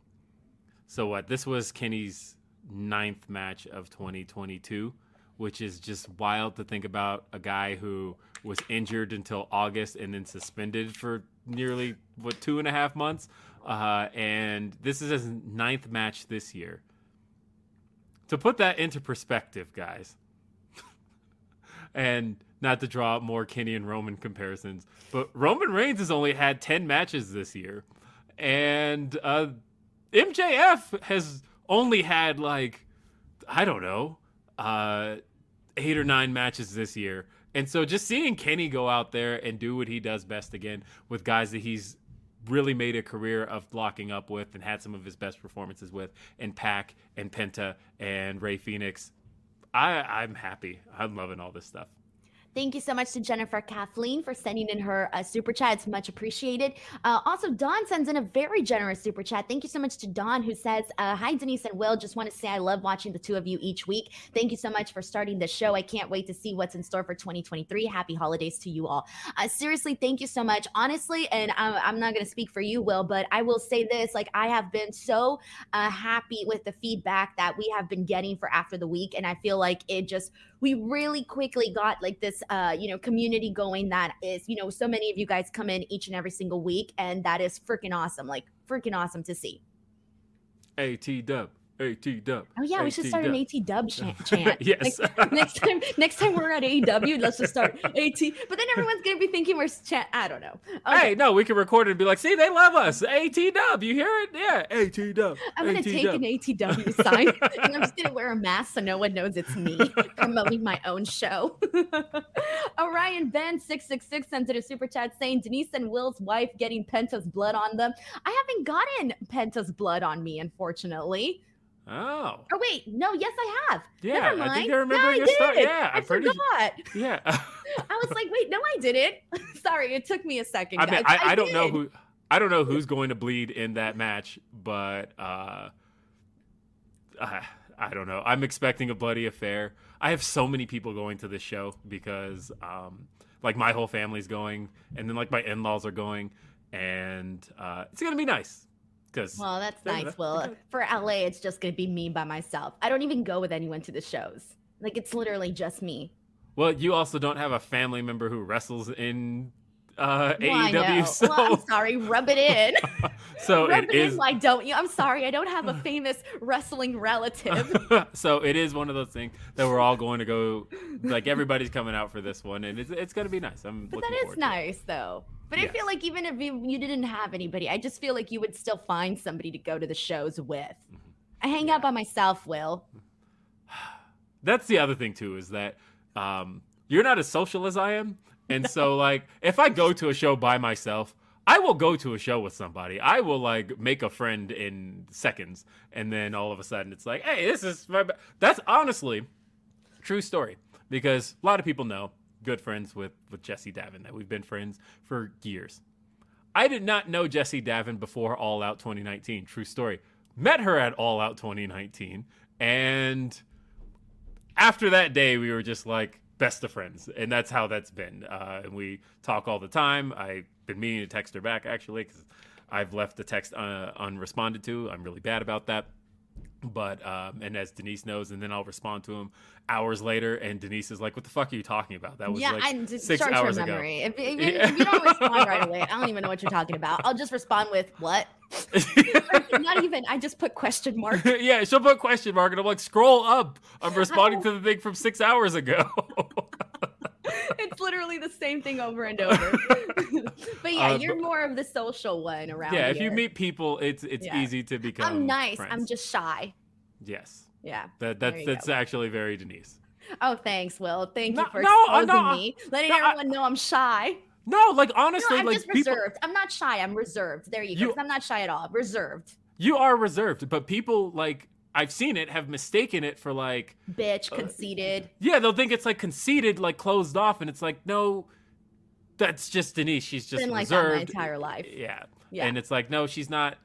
So what? This was Kenny's ninth match of 2022, which is just wild to think about. A guy who was injured until August and then suspended for nearly what two and a half months, uh, and this is his ninth match this year to put that into perspective, guys, (laughs) and not to draw more Kenny and Roman comparisons, but Roman Reigns has only had 10 matches this year. And uh, MJF has only had, like, I don't know, uh, eight or nine matches this year. And so just seeing Kenny go out there and do what he does best again with guys that he's really made a career of locking up with and had some of his best performances with, and Pac and Penta and Rey Fenix. I I'm happy. I'm loving all this stuff. Thank you so much to Jennifer Kathleen for sending in her uh, super chat. It's much appreciated. Uh, also, Don sends in a very generous super chat. Thank you so much to Don, who says, uh, Hi, Denise and Will. Just want to say I love watching the two of you each week. Thank you so much for starting the show. I can't wait to see what's in store for 2023. Happy holidays to you all. Uh, seriously, thank you so much. Honestly, and I'm, I'm not going to speak for you, Will, but I will say this like, I have been so uh, happy with the feedback that we have been getting for After the Week. And I feel like it just we really quickly got like this uh you know community going that is you know so many of you guys come in each and every single week and that is freaking awesome like freaking awesome to see. At dub AT Dub. Oh yeah, we should start an AT Dub (laughs) chant. chant. (laughs) yes. Next, next, time, next time we're at AEW, let's just start AT. But then everyone's gonna be thinking we're chant. I don't know. Okay. Hey, no, we can record it and be like, see, they love us. AT Dub, you hear it? Yeah, AT Dub. I'm gonna take an ATW sign (laughs) and I'm just gonna wear a mask so no one knows it's me promoting my own show. Orion Ben six six six sends it a super chat saying Denise and Will's wife getting Penta's blood on them. I haven't gotten Penta's blood on me, unfortunately. Oh. Oh wait, no, yes I have. Yeah, Never I think I remember yeah, your I did. story. Yeah, I pretty forgot. (laughs) Yeah. (laughs) I was like, wait, no, I didn't. (laughs) Sorry, it took me a second. I mean. I, I, I don't know who I don't know who's going to bleed in that match, but uh, I, (sighs) I don't know. I'm expecting a bloody affair. I have so many people going to this show because um, like my whole family's going, and then like my in-laws are going, and uh, it's gonna be nice. Because Well, that's Yeah, nice. that's Well, okay. for LA, it's just gonna be me by myself. I don't even go with anyone to the shows. Like it's literally just me. well, you also don't have a family member who wrestles in uh, Well, I know. AEW, so Well, I'm sorry. Rub it in. (laughs) so Rub it it is in. Why don't you? I'm sorry. I don't have a famous wrestling relative. (laughs) so it is one of those things that we're all going to go. Like everybody's coming out for this one, and it's it's gonna be nice. I'm But looking that is forward to it. nice, though. But I feel like even if you, you didn't have anybody, I just feel like you would still find somebody to go to the shows with. I hang out by myself, Will. (sighs) That's the other thing too is that um, you're not as social as I am, and so (laughs) like if I go to a show by myself. I will go to a show with somebody. I will like make a friend in seconds, and then all of a sudden it's like, "Hey, this is my." ba-" That's honestly true story because a lot of people know good friends with with Jesse Davin that we've been friends for years. I did not know Jesse Davin before All Out 2019. True story. Met her at All Out 2019, and after that day, we were just like best of friends, and that's how that's been. Uh, and we talk all the time. I've been meaning to text her back actually because I've left the text uh, unresponded to. I'm really bad about that. But um, and as Denise knows, and then I'll respond to him hours later, and Denise is like, "What the fuck are you talking about? That was yeah, like I'm six hours ago." memory. If, if, Yeah. if you don't respond right away, I don't even know what you're talking about. I'll just respond with what? (laughs) Not even. I just put question mark. (laughs) yeah, she'll put question mark, and I'm like, scroll up. I'm (laughs) responding to the thing from six hours ago. (laughs) it's literally the same thing over and (laughs) over. (laughs) but yeah, Uh, you're more of the social one around. yeah, if you meet people, it's it's Yeah. easy to become. I'm nice. friends. I'm just shy. yes. Yeah. That that's that's go. actually very Denise. Oh, thanks, Will. Thank No- you for no, exposing no, me, letting no, I- everyone know I'm shy. No, like honestly, I'm like just people, reserved. I'm not shy. I'm reserved. There you go. You- 'cause I'm not shy at all. Reserved. you are reserved, but people like I've seen it have mistaken it for like Bitch, Uh, conceited. yeah, they'll think it's like conceited, like closed off, and it's like no, that's just Denise. She's just Been like that my reserved. entire life. Yeah. Yeah. and it's like no, she's not.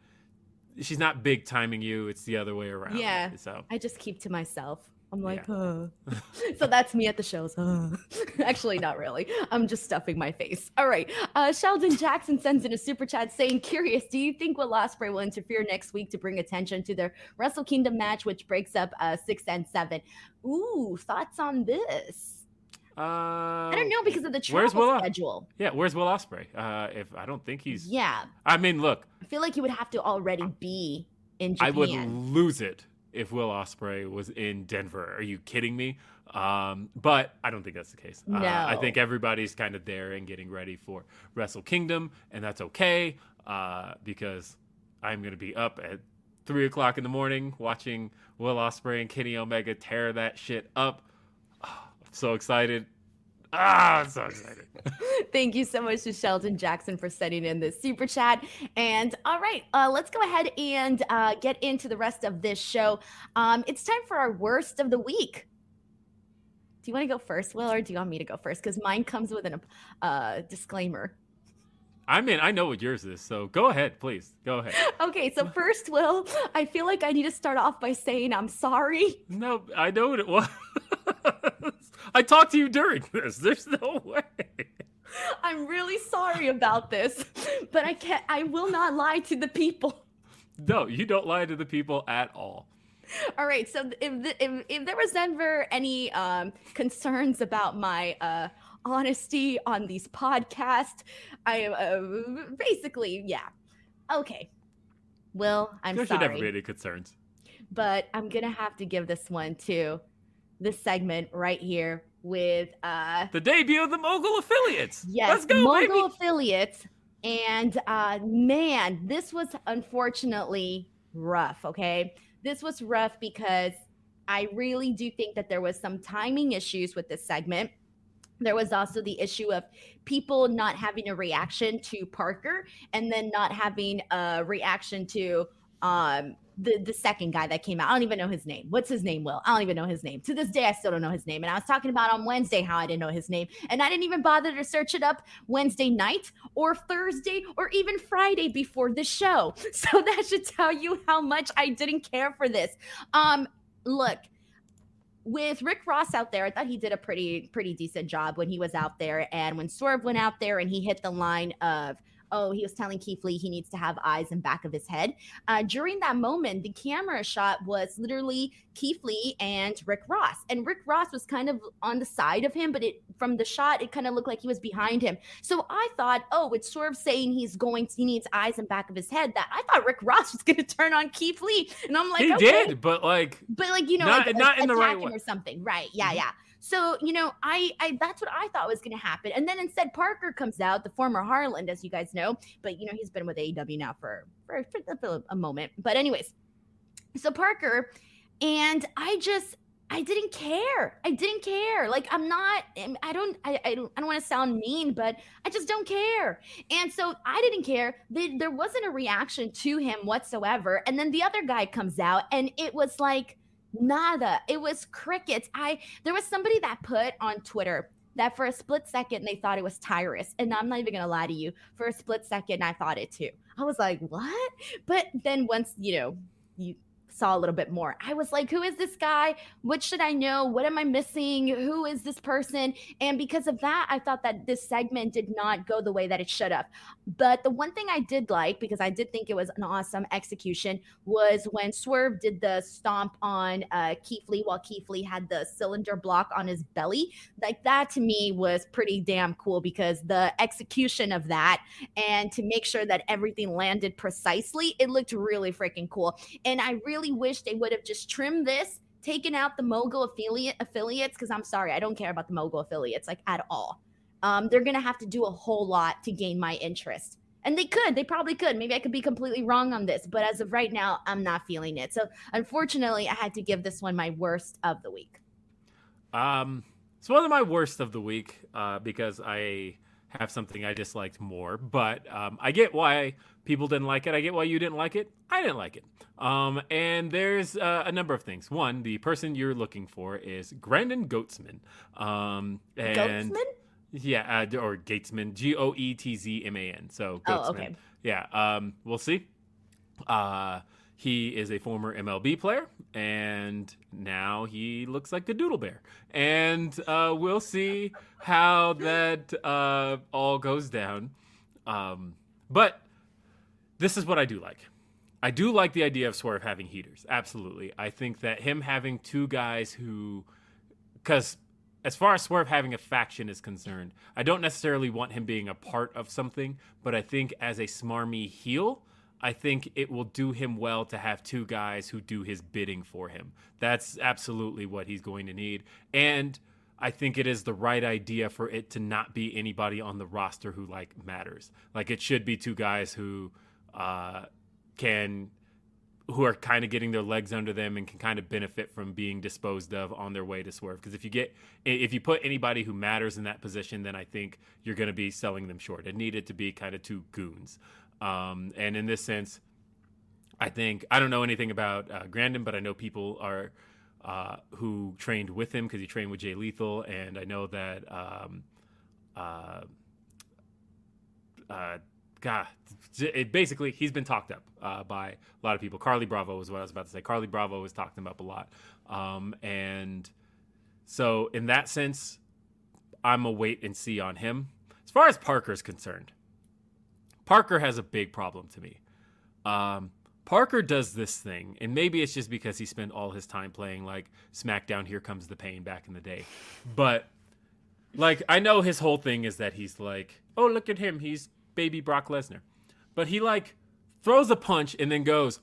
She's not big timing you. It's the other way around. Yeah. So I just keep to myself. I'm like, Yeah. uh. (laughs) so that's me at the shows. Uh. (laughs) Actually, not really. I'm just stuffing my face. All right. Uh, Sheldon Jackson sends in a super chat saying, "Curious, do you think Will Ospreay will interfere next week to bring attention to their Wrestle Kingdom match, which breaks up uh, six and seven? Ooh, thoughts on this? uh, I don't know because of the Where's travel Will? schedule. Yeah, where's Will Ospreay? Uh, if I don't think he's. Yeah, I mean, look, I feel like he would have to already be in Japan. I would lose it if Will Ospreay was in Denver. Are you kidding me? Um, but I don't think that's the case. Uh, I think everybody's kind of there and getting ready for Wrestle Kingdom, and that's okay uh, because I'm going to be up at three o'clock in the morning watching Will Ospreay and Kenny Omega tear that shit up. I'm (sighs) so excited. Ah, I'm so excited. (laughs) Thank you so much to Sheldon Jackson for sending in this super chat. And all right, uh, let's go ahead and uh, get into the rest of this show. Um, it's time for our worst of the week. Do you want to go first, Will, or do you want me to go first? Because mine comes with a uh, disclaimer. I mean, I know what yours is, so go ahead, please. Go ahead. (laughs) Okay, so first, Will, I feel like I need to start off by saying I'm sorry. No, I know what it was. (laughs) I talked to you during this. There's no way. I'm really sorry about this, but I can't. I will not lie to the people. No, you don't lie to the people at all. All right. So if if, if there was ever any um, concerns about my uh, honesty on these podcasts, I uh, basically yeah. Okay. Well, I'm there sorry. should never be any concerns. But I'm gonna have to give this one to this segment right here with uh the debut of the mogul affiliates. Yes, Let's go, mogul baby. affiliates. And uh man, this was unfortunately rough. Okay. This was rough because I really do think that there was some timing issues with this segment. There was also the issue of people not having a reaction to Parker and then not having a reaction to um the the second guy that came out. I don't even know his name. What's his name? Will I don't even know his name. To this day, I still don't know his name. And I was talking about on Wednesday how I didn't know his name, and I didn't even bother to search it up Wednesday night or Thursday or even Friday before the show. (laughs) So that should tell you how much I didn't care for this. Um, look with Rick Ross out there, I thought he did a pretty pretty decent job when he was out there, and when Swerve went out there and he hit the line of oh, he was telling Keith Lee he needs to have eyes in back of his head. Uh, during that moment, the camera shot was literally Keith Lee and Rick Ross, and Rick Ross was kind of on the side of him, but it from the shot it kind of looked like he was behind him. So I thought, oh, it's sort of saying he's going, to, he needs eyes in back of his head. That I thought Rick Ross (laughs) was going to turn on Keith Lee, and I'm like, he okay. did, but like, but like you know, not, like, not in the right way. or something, right? Yeah, Mhm. yeah. So, you know, I, I that's what I thought was going to happen. And then instead Parker comes out, the former Harland as you guys know, but you know, he's been with AEW now for for, for a moment. But anyways, so Parker and I just I didn't care. I didn't care. Like I'm not I don't I, I don't I don't want to sound mean, but I just don't care. And so I didn't care. The, there wasn't a reaction to him whatsoever. And then the other guy comes out and it was like nada. It was crickets. I there was somebody that put on Twitter that for a split second they thought it was Tyrus. And I'm not even gonna lie to you. For a split second, I thought it too. I was like, what? But then once, you know, you saw a little bit more. I was like, who is this guy? What should I know? What am I missing? Who is this person? And because of that, I thought that this segment did not go the way that it should have. But the one thing I did like, because I did think it was an awesome execution, was when Swerve did the stomp on uh, Keith Lee while Keith Lee had the cylinder block on his belly. Like that to me was pretty damn cool because the execution of that and to make sure that everything landed precisely, it looked really freaking cool. And I really wish they would have just trimmed this, taken out the mogul affiliate affiliates, because I'm sorry, I don't care about the mogul affiliates like at all. Um, they're gonna have to do a whole lot to gain my interest. And they could, they probably could. Maybe I could be completely wrong on this, but as of right now, I'm not feeling it. So unfortunately, I had to give this one my worst of the week. Um, it's one of my worst of the week uh, because I have something I disliked more. But um, I get why people didn't like it. I get why you didn't like it. I didn't like it. Um, and there's uh, a number of things. One, the person you're looking for is Grandin Goetzman. Um, and Goatsman? Yeah, uh, or Gatesman, G O E T Z M A N. So Goatsman. Oh, okay. Yeah, um, we'll see. Uh, he is a former MLB player, and now he looks like a doodle bear. And uh, we'll see how that uh, all goes down. Um, but this is what I do like. I do like the idea of Swerve having heaters. Absolutely. I think that him having two guys who, because as far as Swerve having a faction is concerned, I don't necessarily want him being a part of something, but I think as a smarmy heel, I think it will do him well to have two guys who do his bidding for him. That's absolutely what he's going to need. And I think it is the right idea for it to not be anybody on the roster who like matters. Like it should be two guys who uh, can who are kind of getting their legs under them and can kind of benefit from being disposed of on their way to swerve. Because if you get if you put anybody who matters in that position, then I think you're going to be selling them short. It needed to be kind of two goons. Um, and in this sense, I think I don't know anything about uh, Grandin, but I know people are uh, who trained with him because he trained with Jay Lethal, and I know that. Um, uh, uh, God, it basically he's been talked up uh, by a lot of people. Carlie Bravo was what I was about to say. Carlie Bravo was talked him up a lot, um, and so in that sense, I'm a wait and see on him. As far as Parker's concerned, Parker has a big problem to me. Um, Parker does this thing, and maybe it's just because he spent all his time playing like SmackDown Here Comes the Pain back in the day. But like I know his whole thing is that he's like, "Oh, look at him. He's baby Brock Lesnar." But he like throws a punch and then goes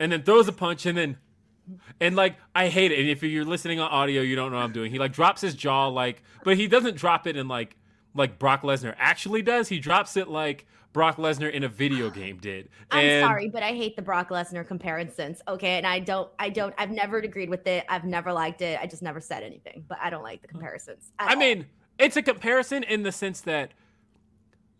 and then throws a punch and then and like I hate it. And if you're listening on audio, you don't know what I'm doing. He like drops his jaw like but he doesn't drop it in like like Brock Lesnar actually does. He drops it like Brock Lesnar in a video game did. I'm and sorry, but I hate the Brock Lesnar comparisons. Okay, and I don't, I don't, I've never agreed with it. I've never liked it. I just never said anything. But I don't like the comparisons. I all. mean, it's a comparison in the sense that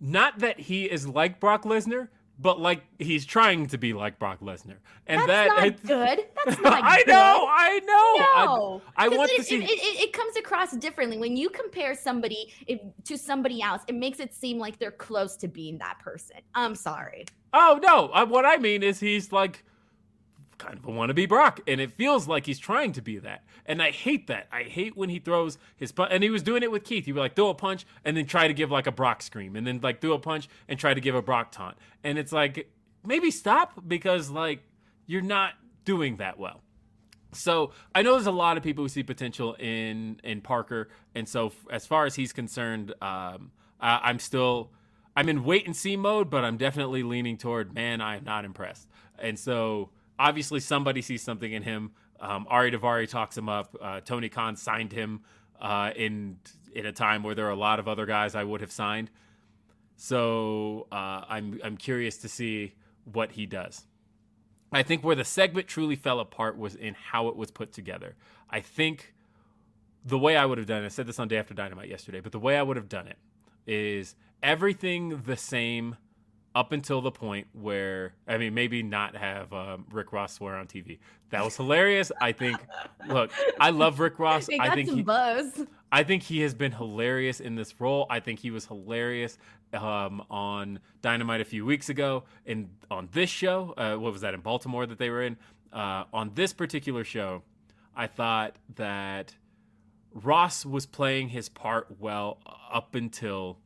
not that he is like Brock Lesnar, but like he's trying to be like Brock Lesnar, and That's that not (laughs) good. That's not. (laughs) I good. know, I know. No, I, I want it, to see. It, it, it, comes across differently when you compare somebody to somebody else. It makes it seem like they're close to being that person. I'm sorry. Oh no! I, what I mean is he's like kind of a wannabe Brock, and it feels like he's trying to be that. And I hate that. I hate when he throws his punch. And he was doing it with Keith. He would like throw a punch and then try to give like a Brock scream, and then like throw a punch and try to give a Brock taunt. And it's like maybe stop because like you're not doing that well. So I know there's a lot of people who see potential in in Parker, and so as far as he's concerned, um, I, I'm still I'm in wait and see mode, but I'm definitely leaning toward man, I am not impressed. And so obviously somebody sees something in him. Um, Ari Daivari talks him up. Uh, Tony Khan signed him uh, in in a time where there are a lot of other guys I would have signed. So uh, I'm I'm curious to see what he does. I think where the segment truly fell apart was in how it was put together. I think the way I would have done it, I said this on Day After Dynamite yesterday, but the way I would have done it is everything the same up until the point where I mean, maybe not have um, Rick Ross swear on TV. That was hilarious. I think. Look, I love Rick Ross. I think he, buzz. I think he has been hilarious in this role. I think he was hilarious um, on Dynamite a few weeks ago, and on this show, uh, what was that in Baltimore that they were in? Uh, on this particular show, I thought that Ross was playing his part well up until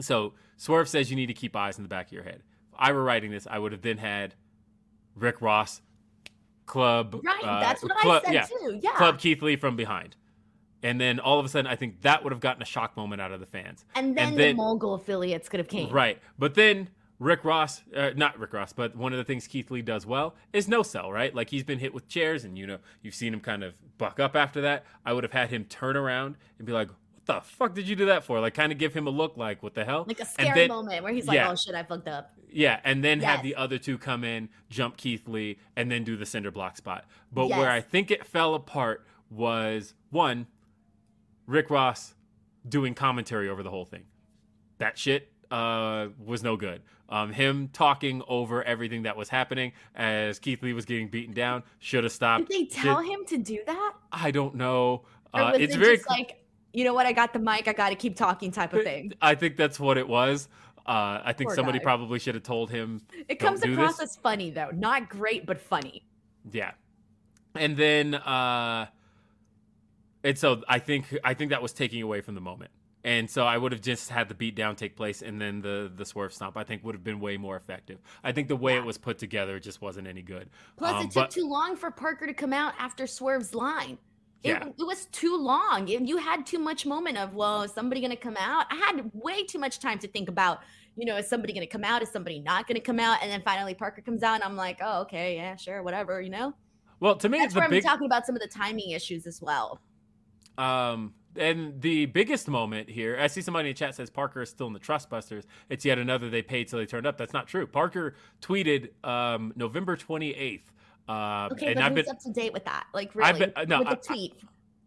so Swerve says you need to keep eyes in the back of your head. If I were writing this, I would have then had Rick Ross, Club. Right, uh, that's what club, I said yeah, too. Yeah. Club Keith Lee from behind. And then all of a sudden, I think that would have gotten a shock moment out of the fans. And then, and then the mogul affiliates could have came. Right. But then Rick Ross, uh, not Rick Ross, but one of the things Keith Lee does well is no sell, right? Like he's been hit with chairs and, you know, you've seen him kind of buck up after that. I would have had him turn around and be like, the fuck did you do that for? Like, kind of give him a look like, what the hell? Like a scary then, moment where he's like, yeah. oh shit, I fucked up. Yeah, and then yes. have the other two come in, jump Keith Lee, and then do the cinder block spot. But yes. where I think it fell apart was one, Rick Ross doing commentary over the whole thing. That shit uh, was no good. Um, him talking over everything that was happening as Keith Lee was getting beaten down should have stopped. Did they tell Did, him to do that? I don't know. Uh, it's it very like you know what? I got the mic. I got to keep talking type of thing. I think that's what it was. Uh, I think Poor somebody guy. probably should have told him. It comes across this. as funny though, not great, but funny. Yeah, and then uh, and so I think I think that was taking away from the moment. And so I would have just had the beatdown take place, and then the the swerve stomp. I think would have been way more effective. I think the way yeah. it was put together just wasn't any good. Plus, um, it took but, too long for Parker to come out after Swerve's line. Yeah. It, it, was too long. You had too much moment of, well, is somebody going to come out? I had way too much time to think about, you know, is somebody going to come out? Is somebody not going to come out? And then finally Parker comes out, and I'm like, oh, okay, yeah, sure, whatever, you know? Well, to me, that's where big... I'm talking about some of the timing issues as well. Um, and the biggest moment here, I see somebody in the chat says Parker is still in the Trustbusters. It's yet another they paid till they turned up. That's not true. Parker tweeted um, November 28th uh, okay, and but I've who's been up to date with that? Like really, I've been, uh, no, with tweet.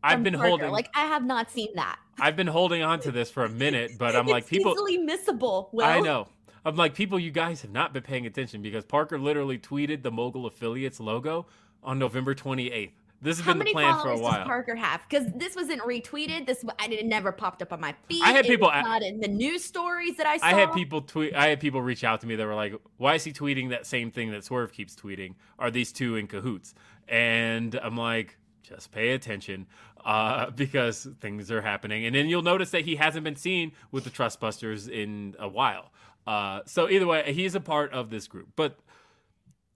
I, have been Parker. holding. Like I have not seen that. I've been holding on to (laughs) this for a minute, but I'm like people easily missable. Will. I know. I'm like people. You guys have not been paying attention because Parker literally tweeted the Mogul Affiliates logo on November 28th. This has How been the plan for a followers does while. Parker have? Because this wasn't retweeted. This I it never popped up on my feed. I had It people not in the news stories that I saw. I had people tweet. I had people reach out to me that were like, "Why is he tweeting that same thing that Swerve keeps tweeting? Are these two in cahoots?" And I'm like, "Just pay attention, uh, (laughs) because things are happening." And then you'll notice that he hasn't been seen with the Trustbusters in a while. Uh, so either way, he's a part of this group. But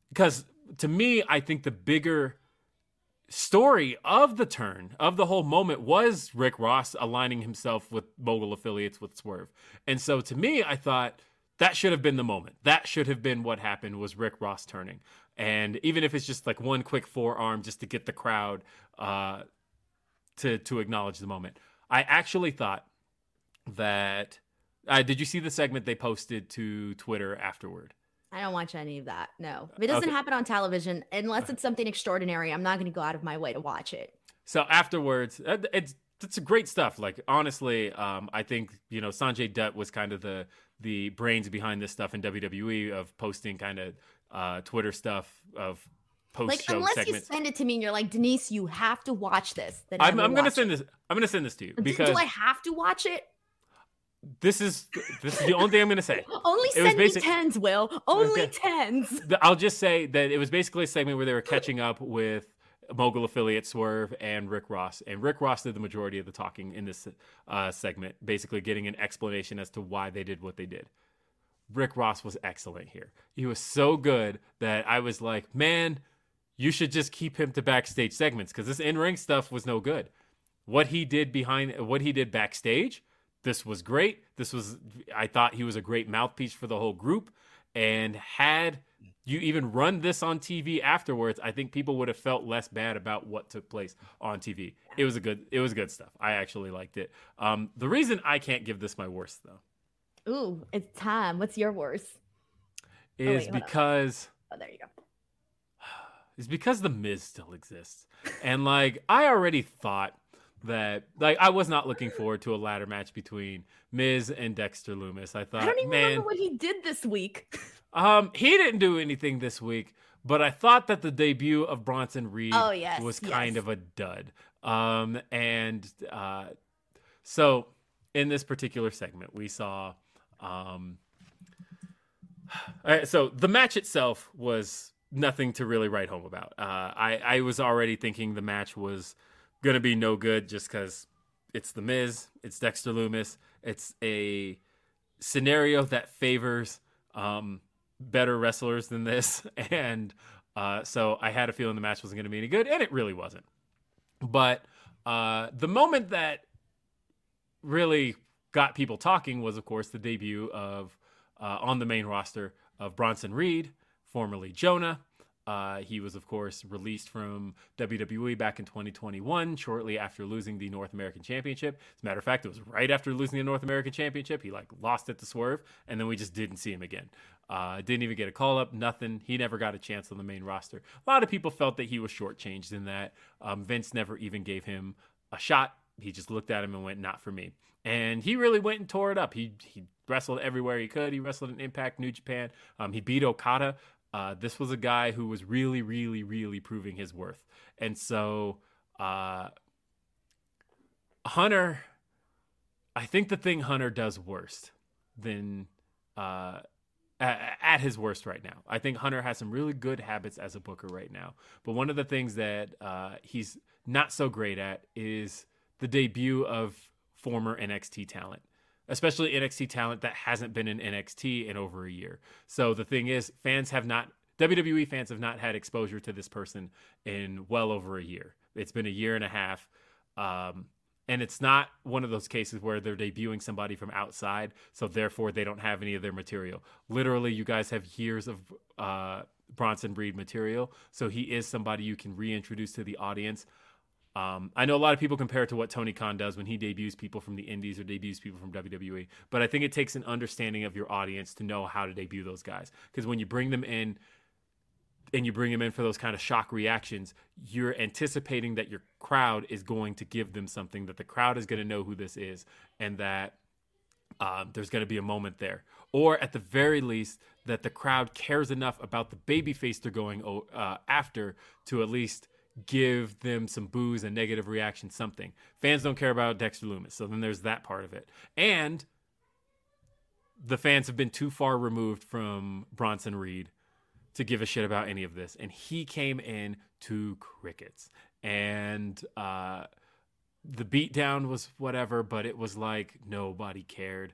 because to me, I think the bigger story of the turn of the whole moment was Rick Ross aligning himself with mogul affiliates with Swerve. And so to me, I thought that should have been the moment. That should have been what happened was Rick Ross turning. And even if it's just like one quick forearm just to get the crowd uh, to to acknowledge the moment. I actually thought that uh, did you see the segment they posted to Twitter afterward? I don't watch any of that. No, if it doesn't Okay. happen on television, unless it's something extraordinary, I'm not going to go out of my way to watch it. So afterwards, uh, it's it's great stuff. Like honestly, um, I think you know Sanjay Dutt was kind of the the brains behind this stuff in WWE of posting kind of uh, Twitter stuff of post Like, unless segments. you send it to me and you're like, Denise, you have to watch this. Then I'm, I'm gonna send it. this. I'm gonna send this to you Do- because do I have to watch it? This is this is the only thing I'm gonna say. (laughs) Only It send me tens, Will. Only tens. I'll just say that it was basically a segment where they were catching up with mogul affiliate Swerve and Rick Ross, and Rick Ross did the majority of the talking in this uh, segment, basically getting an explanation as to why they did what they did. Rick Ross was excellent here. He was so good that I was like, man, you should just keep him to backstage segments because this in ring stuff was no good. What he did behind, what he did backstage, this was great. This was, I thought he was a great mouthpiece for the whole group. And had you even run this on TV afterwards, I think people would have felt less bad about what took place on TV. It was a good, it was good stuff. I actually liked it. Um, the reason I can't give this my worst though Ooh, it's time. What's your worst? is wait, hold on. because Oh, there you go. (sighs) is because the Miz still exists. And like I already thought that like I was not looking forward to a ladder match between Miz and Dexter Lumis. I thought, I don't even man, remember what he did this week. (laughs) um he didn't do anything this week, but I thought that the debut of Bronson Reed Oh, yes, was kind yes. of a dud. Um and uh so in this particular segment we saw um all right, so the match itself was nothing to really write home about. Uh, I I was already thinking the match was gonna be no good just because it's the Miz, it's Dexter Lumis, it's a scenario that favors um, better wrestlers than this, (laughs) and uh, so I had a feeling the match wasn't gonna be any good, and it really wasn't. But uh, the moment that really got people talking was, of course, the debut of uh, on the main roster of Bronson Reed, formerly Jonah. Uh, he was, of course, released from WWE back in 2021, shortly after losing the North American Championship. As a matter of fact, it was right after losing the North American Championship. He like lost it to Swerve, and then we just didn't see him again. Uh, didn't even get a call up, nothing. He never got a chance on the main roster. A lot of people felt that he was shortchanged in that. Um, Vince never even gave him a shot. He just looked at him and went, "Not for me." And he really went and tore it up. He he wrestled everywhere he could. He wrestled in Impact, New Japan. Um, he beat Okada. Uh, this was a guy who was really, really, really proving his worth. And so, uh, Hunter, I think the thing Hunter does worst than uh, at, at his worst right now. I think Hunter has some really good habits as a booker right now. But one of the things that uh, he's not so great at is the debut of former NXT talent, especially NXT talent that hasn't been in NXT in over a year. So the thing is, fans have not, WWE fans have not had exposure to this person in well over a year. It's been a year and a half. Um, and it's not one of those cases where they're debuting somebody from outside, so therefore they don't have any of their material. Literally, you guys have years of uh, Bronson Reed material, so he is somebody you can reintroduce to the audience. Um, I know a lot of people compare it to what Tony Khan does when he debuts people from the Indies or debuts people from WWE, but I think it takes an understanding of your audience to know how to debut those guys. Because when you bring them in, and you bring them in for those kind of shock reactions, you're anticipating that your crowd is going to give them something, that the crowd is going to know who this is, and that um, there's going to be a moment there. Or at the very least, that the crowd cares enough about the babyface they're going uh, after to at least give them some booze and negative reaction, something. Fans don't care about Dexter Lumis, so then there's that part of it. And the fans have been too far removed from Bronson Reed to give a shit about any of this. And he came in to crickets. And uh, the beatdown was whatever, but it was like nobody cared.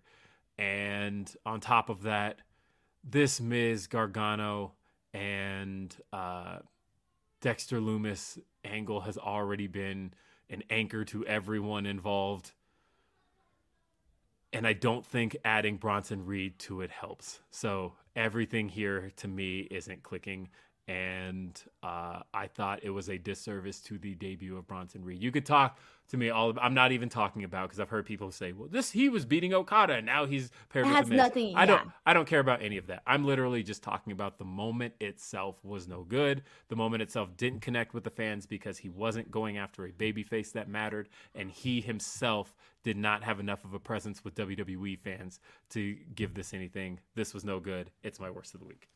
And on top of that, this Miz Gargano and uh, Dexter Lumis angle has already been an anchor to everyone involved. And I don't think adding Bronson Reed to it helps. So everything here to me isn't clicking and uh, I thought it was a disservice to the debut of Bronson Reed. You could talk to me all. I'm not even talking about because I've heard people say, "Well, this he was beating Okada, and now he's paired it with has the Miz." nothing- I don't. I don't care about any of that. I'm literally just talking about the moment itself was no good. The moment itself didn't connect with the fans because he wasn't going after a babyface that mattered, and he himself did not have enough of a presence with WWE fans to give this anything. This was no good. It's my worst of the week.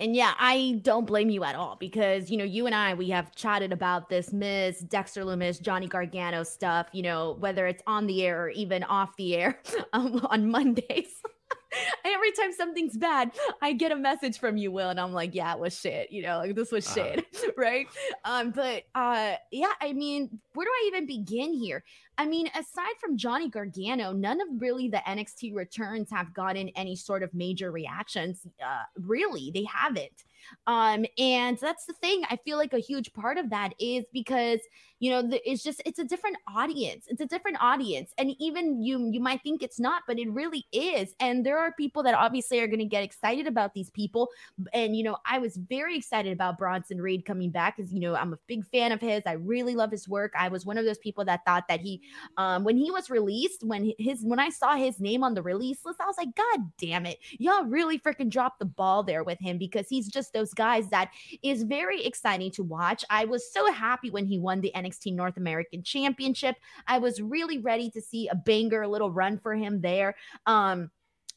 And yeah, I don't blame you at all because, you know, you and I, we have chatted about this Miz Dexter Lumis, Johnny Gargano stuff, you know, whether it's on the air or even off the air (laughs) um, on Mondays. (laughs) Every time something's bad, I get a message from you, Will, and I'm like, yeah, it was shit. You know, like this was Uh-huh. shit, (laughs) right? Um, but uh, yeah, I mean, where do I even begin here? I mean, aside from Johnny Gargano, none of really the NXT returns have gotten any sort of major reactions. Uh, really, they haven't. Um, and that's the thing. I feel like a huge part of that is because you know the, it's just it's a different audience. It's a different audience, and even you you might think it's not, but it really is. And there are people that obviously are going to get excited about these people. And you know, I was very excited about Bronson Reed coming back because you know I'm a big fan of his. I really love his work. I was one of those people that thought that he um, when he was released, when his when I saw his name on the release list, I was like, God damn it, y'all really freaking dropped the ball there with him because he's just those guys that is very exciting to watch. I was so happy when he won the NXT North American Championship. I was really ready to see a banger, a little run for him there. Um,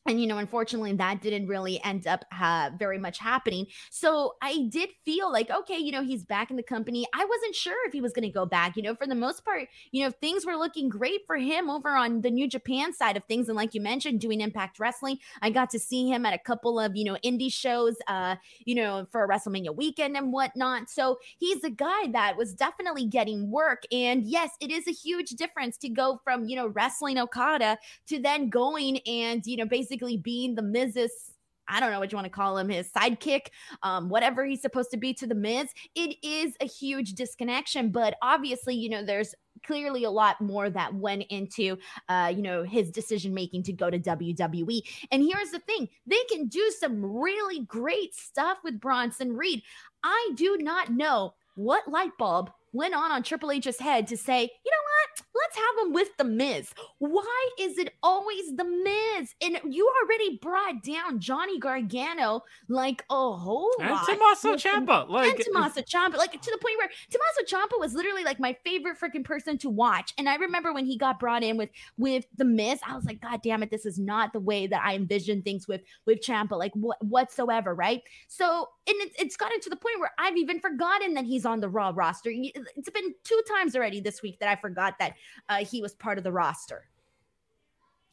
and you know unfortunately that didn't really end up uh, very much happening. So i did feel like okay you know he's back in the company. I wasn't sure if he was going to go back. You know for the most part you know things were looking great for him over on the new japan side of things. And like you mentioned doing impact wrestling i got to see him at a couple of you know indie shows uh you know for wrestlemania weekend and whatnot. So he's a guy that was definitely getting work. And yes it is a huge difference to go from you know wrestling okada to then going and you know basically being the Miz's I don't know what you want to call him, his sidekick, um, whatever he's supposed to be to the Miz. It is a huge disconnection, but obviously, you know, there's clearly a lot more that went into, uh, you know, his decision making to go to WWE. And here's the thing: they can do some really great stuff with Bronson Reed. I do not know what light bulb went on on Triple H's head to say, you know what? Let's have him with the Miz. Why is it always the Miz? And you already brought down Johnny Gargano like a whole And lot. Tommaso with the- Ciampa, like and Tommaso Ciampa, like to the point where Tommaso Ciampa was literally like my favorite freaking person to watch. And I remember when he got brought in with with the Miz, I was like, God damn it, this is not the way that I envisioned things with with Ciampa, like what whatsoever, right? So and it, it's gotten to the point where I've even forgotten that he's on the Raw roster. It's been two times already this week that I forgot that uh, he was part of the roster.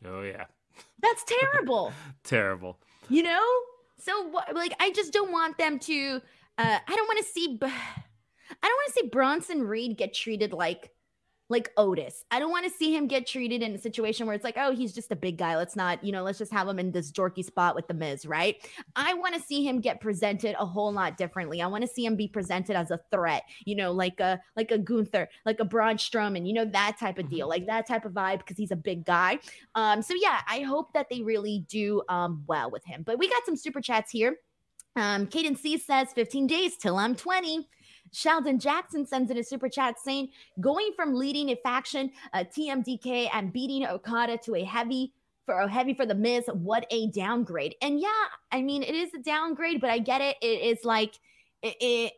oh yeah, That's (laughs) terrible. terrible. you know so like i just don't want them to uh i don't want to see I don't want to see bronson reed get treated like like otis i don't want to see him get treated in a situation where it's like oh he's just a big guy let's not you know let's just have him in this dorky spot with the miz right i want to see him get presented a whole lot differently i want to see him be presented as a threat you know like a like a gunther like a braun strowman you know that type of deal like that type of vibe because he's a big guy um, so yeah, I hope that they really do um well with him. But we got some super chats here. Um, Caden C says 15 days till I'm 20. Sheldon Jackson sends in a super chat saying, going from leading a faction, uh, TMDK, and beating Okada to a heavy for a heavy for the Miz. What a downgrade! And yeah, I mean it is a downgrade, but I get it. It is like it, it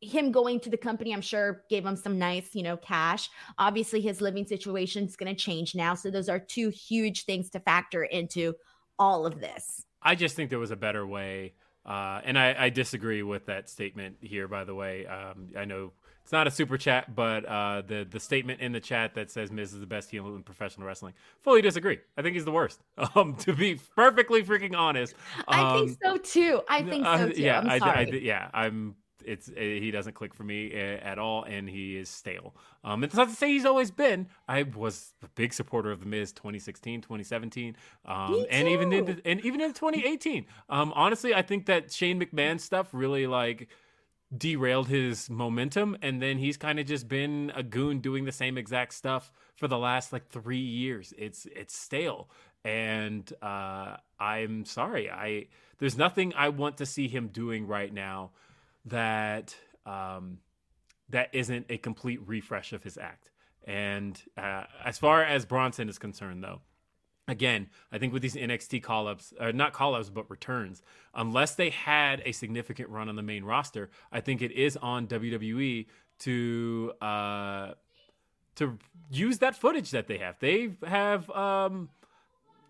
him going to the company, I'm sure gave him some nice, you know, cash. Obviously, his living situation is going to change now. So those are two huge things to factor into all of this. I just think there was a better way. Uh, and I, I disagree with that statement here, by the way. Um, I know it's not a super chat, but uh, the the statement in the chat that says Miz is the best heel in professional wrestling, fully disagree. I think he's the worst. (laughs) Um, to be perfectly freaking honest, um, I think so too. I think so uh, too. yeah, I'm I, sorry. I, yeah, I'm. It's uh, he doesn't click for me uh, at all, and he is stale. Um, it's not to say he's always been. I was a big supporter of the Miz 2016, 2017, um, and even in the, and even in 2018. Um, honestly, I think that Shane McMahon stuff really like derailed his momentum and then he's kind of just been a goon doing the same exact stuff for the last like 3 years it's it's stale and uh I'm sorry I there's nothing I want to see him doing right now that um that isn't a complete refresh of his act and uh, as far as Bronson is concerned though again, I think with these NXT call ups, or not call ups, but returns, unless they had a significant run on the main roster, I think it is on WWE to uh, to use that footage that they have. They have um,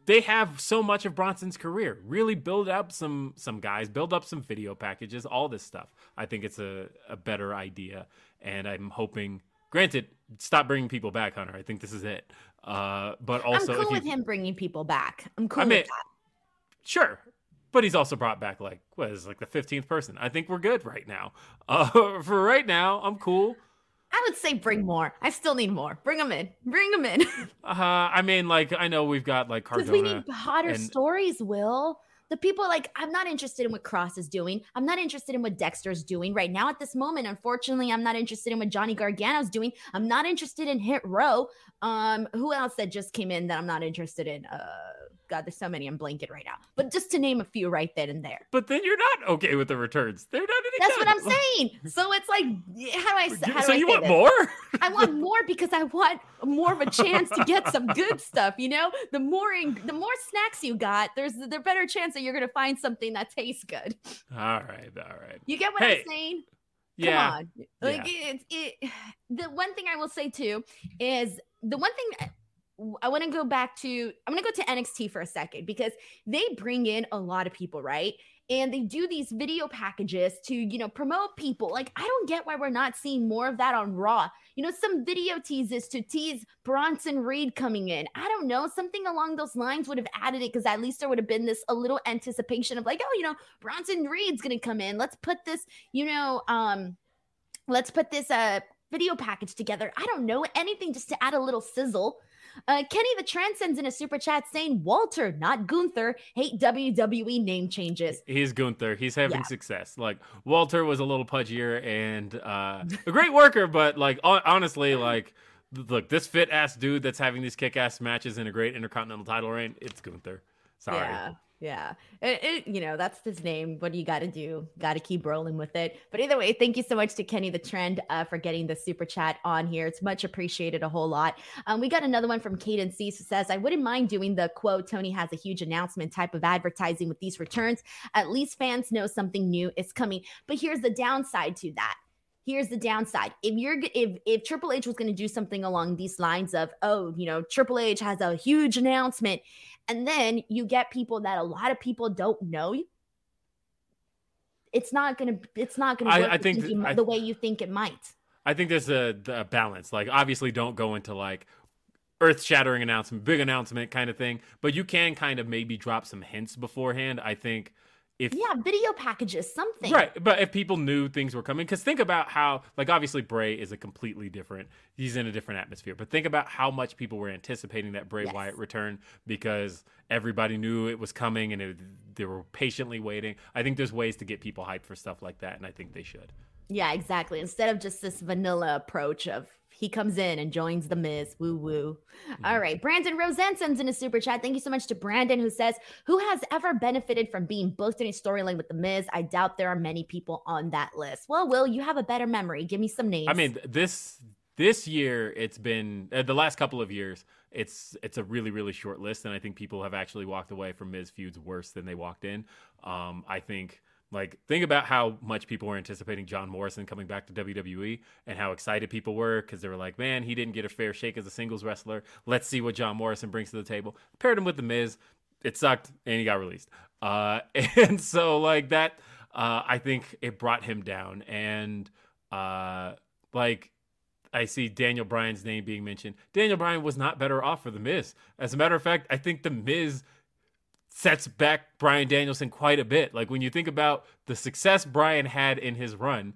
they have so much of Bronson's career. Really build up some some guys, build up some video packages, all this stuff. I think it's a, a better idea, and I'm hoping. Granted, stop bringing people back, Hunter. I think this is it. Uh, but also, I'm cool you, with him bringing people back. I'm cool I mean, with that. sure, but he's also brought back like what is like the fifteenth person. I think we're good right now. Uh, (laughs) for right now, I'm cool. I would say bring more. I still need more. Bring them in. Bring them in. (laughs) Uh, I mean, like I know we've got like Because we need hotter and- stories, Will. The people like I'm not interested in what Cross is doing. I'm not interested in what Dexter's doing right now at this moment. Unfortunately, I'm not interested in what Johnny Gargano's doing. I'm not interested in Hit Row. Um, who else that just came in that I'm not interested in? Uh, God, there's so many I'm blanking right now. But just to name a few right then and there. But then you're not okay with the returns. They're not any That's what. I'm saying. (laughs) So it's like, how do I? How so I you say want this? more? I want (laughs) more because I want more of a chance to get some good stuff. You know, the more in, the more snacks you got, there's the better chance that you're gonna find something that tastes good. all right, all right. You get what Hey, I'm saying? Yeah, Come on. Like it's it. (sighs) The one thing I will say too is the one thing. I want to go back to I'm going to go to NXT for a second because they bring in a lot of people, right? And they do these video packages to, you know, promote people. Like I don't get why we're not seeing more of that on Raw. You know, some video teases to tease Bronson Reed coming in. I don't know, something along those lines would have added it because at least there would have been this a little anticipation of like, oh, you know, Bronson Reed's going to come in. Let's put this, you know, um let's put this uh video package together. I don't know anything just to add a little sizzle. Uh, Kenny the Trend sends in a super chat saying Walter, not Gunther, hate WWE name changes. He's Gunther. He's having Yeah. success. Like Walter was a little pudgier and uh, a great worker, but like honestly, like look, this fit ass dude that's having these kick ass matches in a great intercontinental title reign, it's Gunther. Sorry. Yeah, yeah. It, it- you know, that's his name. What do you got to do? Got to keep rolling with it. But either way, thank you so much to Kenny the Trend uh, for getting the super chat on here. It's much appreciated a whole lot. Um, we got another one from Caden Cease who says, I wouldn't mind doing the quote, Tony has a huge announcement type of advertising with these returns. At least fans know something new is coming. But here's the downside to that here's the downside if you're if if triple h was going to do something along these lines of oh you know triple h has a huge announcement and then you get people that a lot of people don't know it's not gonna it's not gonna I- I the think thinking- I- the way you think it might I think there's a, a balance. Like, obviously, don't go into like earth shattering announcement, big announcement kind of thing, but you can kind of maybe drop some hints beforehand. I think if yeah video packages something Right, but if people knew things were coming, because think about how, like, obviously Bray is a completely different. He's in a different atmosphere. But think about how much people were anticipating that Bray Yes. Wyatt return because everybody knew it was coming and it, they were patiently waiting. I think there's ways to get people hyped for stuff like that, and I think they should. Yeah, exactly. Instead of just this vanilla approach of he comes in and joins the Miz, woo woo. All right, Brandon Rosen sends in a super chat. Thank you so much to Brandon, who says, "Who has ever benefited from being booked in a storyline with the Miz? I doubt there are many people on that list." Well, Will, you have a better memory. Give me some names. I mean, this this year it's been uh, the last couple of years. It's it's a really really short list, and I think people have actually walked away from Miz feuds worse than they walked in. Um, I think like think about how much people were anticipating John Morrison coming back to WWE, and how excited people were because they were like, man, he didn't get a fair shake as a singles wrestler. Let's see what John Morrison brings to the table. Paired him with the Miz, it sucked, and he got released. Uh, (laughs) and so like that, uh, I think it brought him down and. Uh, like I see Daniel Bryan's name being mentioned. Daniel Bryan was not better off for The Miz. As a matter of fact, I think The Miz sets back Bryan Danielson quite a bit. Like when you think about the success Bryan had in his run,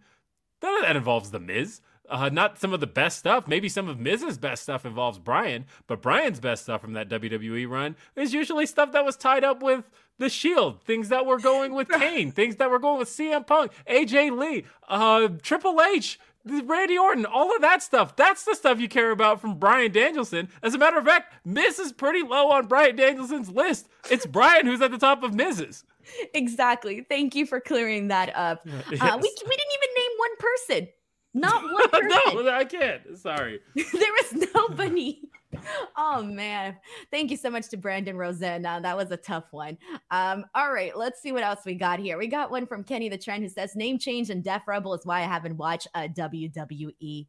none of that involves The Miz. Uh, not some of the best stuff. Maybe some of Miz's best stuff involves Bryan, but Bryan's best stuff from that WWE run is usually stuff that was tied up with the Shield, things that were going with (laughs) Kane, things that were going with CM Punk, AJ Lee, uh, Triple H, Randy Orton, all of that stuff. That's the stuff you care about from Bryan Danielson. As a matter of fact, Miz is pretty low on Bryan Danielson's list. It's Bryan who's at the top of Miz's. Exactly. Thank you for clearing that up. Yes. Uh, we, we didn't even name one person. Not (laughs) one person. no, I can't. Sorry. (laughs) there was nobody. Oh man. Thank you so much to Brandon Rosen. Uh, that was a tough one. Um, all right, let's see what else we got here. We got one from Kenny the Trend who says name change and Def Rebel is why I haven't watched a WWE.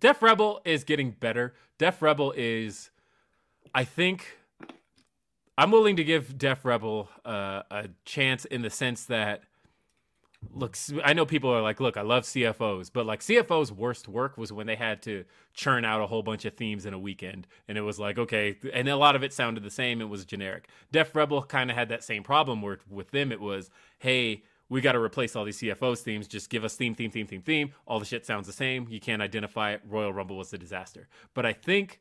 Def Rebel is getting better. Def Rebel is I think I'm willing to give Def Rebel uh, a chance in the sense that look i know people are like look i love cfos but like cfos worst work was when they had to churn out a whole bunch of themes in a weekend and it was like okay and a lot of it sounded the same it was generic. Def rebel kind of had that same problem where with them it was hey we got to replace all these cfos themes just give us theme theme theme theme theme all the shit sounds the same you can't identify it royal rumble was a disaster. But i think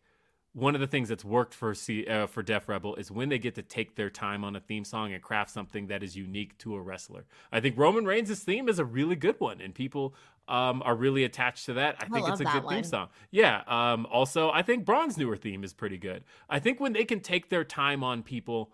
one of the things that's worked for C, uh, for Def Rebel is when they get to take their time on a theme song and craft something that is unique to a wrestler. I think Roman Reigns' theme is a really good one, and people um, are really attached to that. I think I it's a good one. theme song. Yeah. Um, also, I think Braun's newer theme is pretty good. I think when they can take their time on people,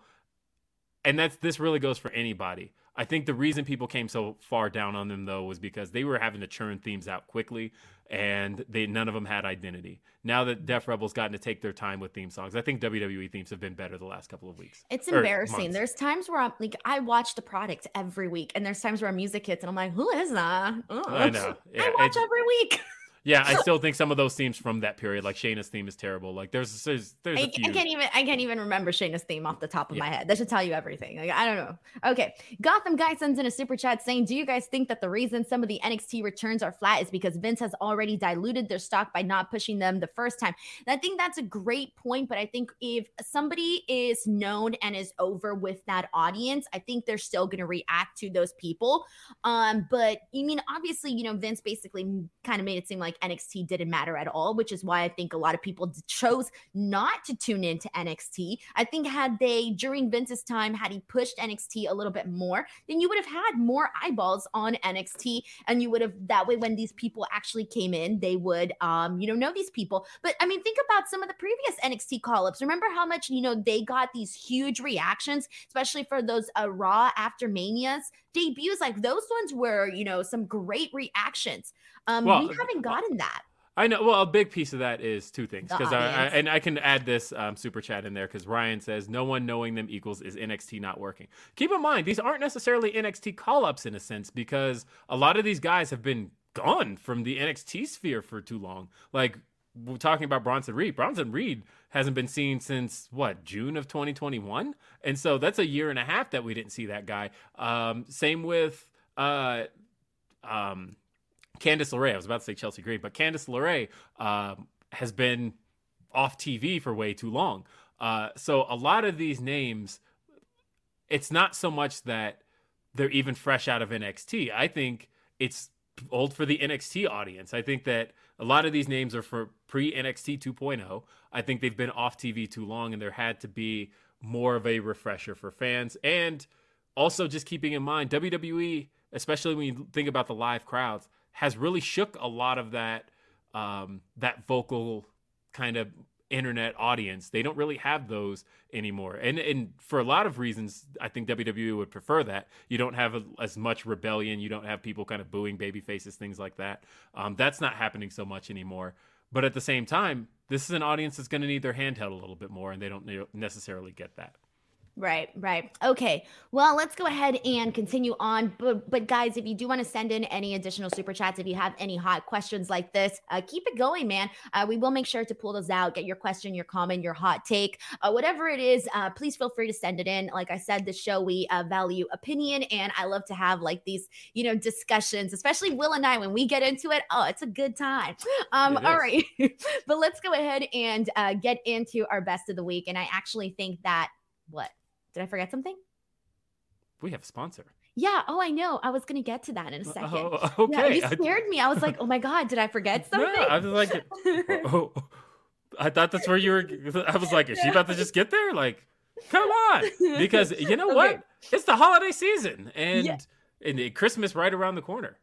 and that's this really goes for anybody. I think the reason people came so far down on them though was because they were having to churn themes out quickly and they none of them had identity. Now that Def Rebel's gotten to take their time with theme songs, I think WWE themes have been better the last couple of weeks. It's embarrassing. There's times where I'm like, I watch the product every week, and there's times where music hits, and I'm like, who is that? Oh. I know. Yeah, I watch every week. (laughs) Yeah, I (laughs) still think some of those themes from that period, like Shayna's theme, is terrible. Like there's there's there's I, I can't even I can't even remember Shayna's theme off the top of yeah. my head. That should tell you everything. Like I don't know. Okay, Gotham guy sends in a super chat saying, "Do you guys think that the reason some of the NXT returns are flat is because Vince has already diluted their stock by not pushing them the first time?" And I think that's a great point. But I think if somebody is known and is over with that audience, I think they're still going to react to those people. Um, but I mean, obviously, you know, Vince basically kind of made it seem like like NXT didn't matter at all, which is why I think a lot of people chose not to tune into NXT. I think had they during Vince's time, had he pushed NXT a little bit more, then you would have had more eyeballs on NXT, and you would have that way when these people actually came in, they would um you know know these people. But I mean, think about some of the previous NXT call ups. Remember how much you know they got these huge reactions, especially for those uh, Raw after Manias debuts. Like those ones were you know some great reactions. Um, well, we haven't gotten that. I know. Well, a big piece of that is two things because I, I, and I can add this um, super chat in there because Ryan says no one knowing them equals is NXT not working. Keep in mind these aren't necessarily NXT call ups in a sense because a lot of these guys have been gone from the NXT sphere for too long. Like we're talking about Bronson Reed. Bronson Reed hasn't been seen since what June of 2021, and so that's a year and a half that we didn't see that guy. Um, same with uh, um, Candice LeRae, I was about to say Chelsea Green, but Candice LeRae um, has been off TV for way too long. Uh, so a lot of these names, it's not so much that they're even fresh out of NXT. I think it's old for the NXT audience. I think that a lot of these names are for pre NXT 2.0. I think they've been off TV too long, and there had to be more of a refresher for fans. And also, just keeping in mind, WWE, especially when you think about the live crowds, has really shook a lot of that um, that vocal kind of internet audience. They don't really have those anymore, and and for a lot of reasons, I think WWE would prefer that. You don't have a, as much rebellion. You don't have people kind of booing baby faces, things like that. Um, that's not happening so much anymore. But at the same time, this is an audience that's going to need their hand held a little bit more, and they don't necessarily get that. Right, right. Okay. Well, let's go ahead and continue on. But, but guys, if you do want to send in any additional super chats, if you have any hot questions like this, uh, keep it going, man. Uh, we will make sure to pull those out. Get your question, your comment, your hot take, uh, whatever it is. Uh, please feel free to send it in. Like I said, the show we uh, value opinion, and I love to have like these, you know, discussions, especially Will and I when we get into it. Oh, it's a good time. Um, all right, (laughs) but let's go ahead and uh, get into our best of the week. And I actually think that what did I forget something? We have a sponsor. Yeah. Oh, I know. I was going to get to that in a uh, second. Oh, okay. Yeah, you scared me. I was like, oh my God, did I forget (laughs) something? I was like, oh, oh, I thought that's where you were. (laughs) I was like, is she about to just get there? Like, come on. Because you know (laughs) what? It's the holiday season and, yeah. and Christmas right around the corner.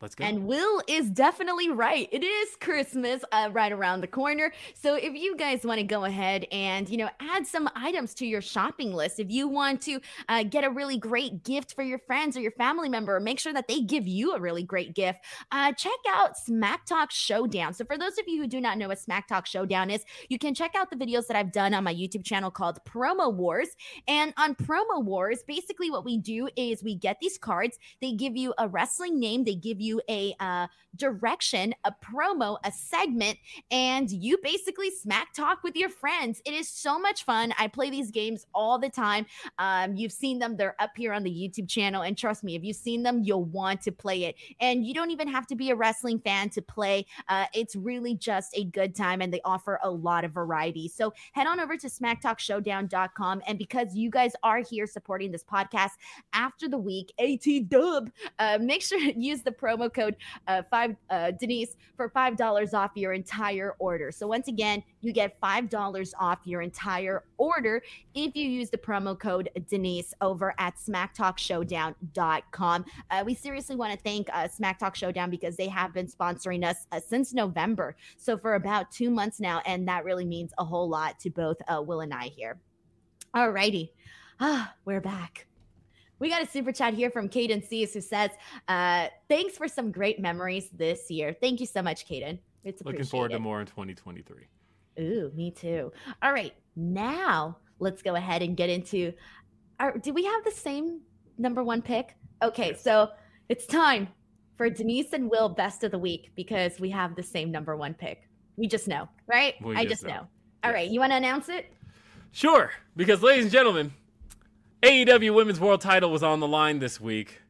Let's go. And Will is definitely right. It is Christmas uh, right around the corner. So if you guys want to go ahead and, you know, add some items to your shopping list, if you want to uh, get a really great gift for your friends or your family member, make sure that they give you a really great gift, uh, check out Smack Talk Showdown. So for those of you who do not know what Smack Talk Showdown is, you can check out the videos that I've done on my YouTube channel called Promo Wars. And on Promo Wars, basically what we do is we get these cards, they give you a wrestling name, they give you you a uh, direction, a promo, a segment, and you basically smack talk with your friends. It is so much fun. I play these games all the time. Um, you've seen them, they're up here on the YouTube channel. And trust me, if you've seen them, you'll want to play it. And you don't even have to be a wrestling fan to play. Uh, it's really just a good time, and they offer a lot of variety. So head on over to smacktalkshowdown.com. And because you guys are here supporting this podcast after the week, AT dub, uh, make sure (laughs) to use the promo code uh, five uh, Denise for five dollars off your entire order. So once again, you get five dollars off your entire order if you use the promo code Denise over at SmackTalkShowdown.com. Uh, we seriously want to thank uh, Smack Talk Showdown because they have been sponsoring us uh, since November, so for about two months now, and that really means a whole lot to both uh, Will and I here. All righty, ah, we're back. We got a super chat here from Caden Seas who says, uh, Thanks for some great memories this year. Thank you so much, Caden. It's Looking forward to more in 2023. Ooh, me too. All right. Now let's go ahead and get into our. Do we have the same number one pick? Okay. Yes. So it's time for Denise and Will best of the week because we have the same number one pick. We just know, right? We I just know. know. All yes. right. You want to announce it? Sure. Because, ladies and gentlemen, AEW Women's World Title was on the line this week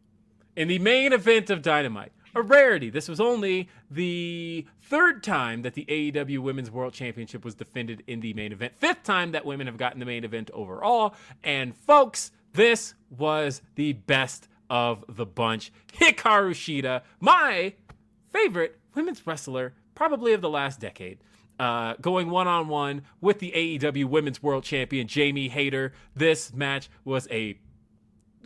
in the main event of Dynamite. A rarity. This was only the third time that the AEW Women's World Championship was defended in the main event. Fifth time that women have gotten the main event overall. And folks, this was the best of the bunch. Hikaru Shida, my favorite women's wrestler, probably of the last decade uh, going one on one with the AEW Women's World Champion Jamie Hayter. This match was a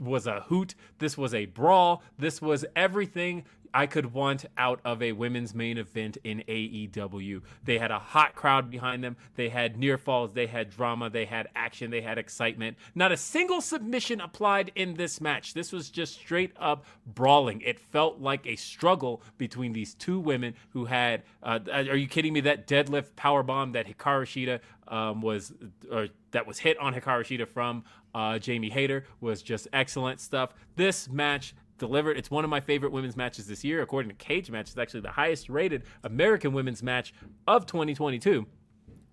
was a hoot. This was a brawl. This was everything I could want out of a women's main event in AEW. They had a hot crowd behind them. They had near falls. They had drama. They had action. They had excitement. Not a single submission applied in this match. This was just straight up brawling. It felt like a struggle between these two women who had. Uh, are you kidding me? That deadlift power bomb that Hikaru Shida um, was, or that was hit on Hikaru Shida from uh, Jamie Hayter was just excellent stuff. This match delivered. It's one of my favorite women's matches this year. According to Cagematch, it's actually the highest rated American women's match of 2022. Um,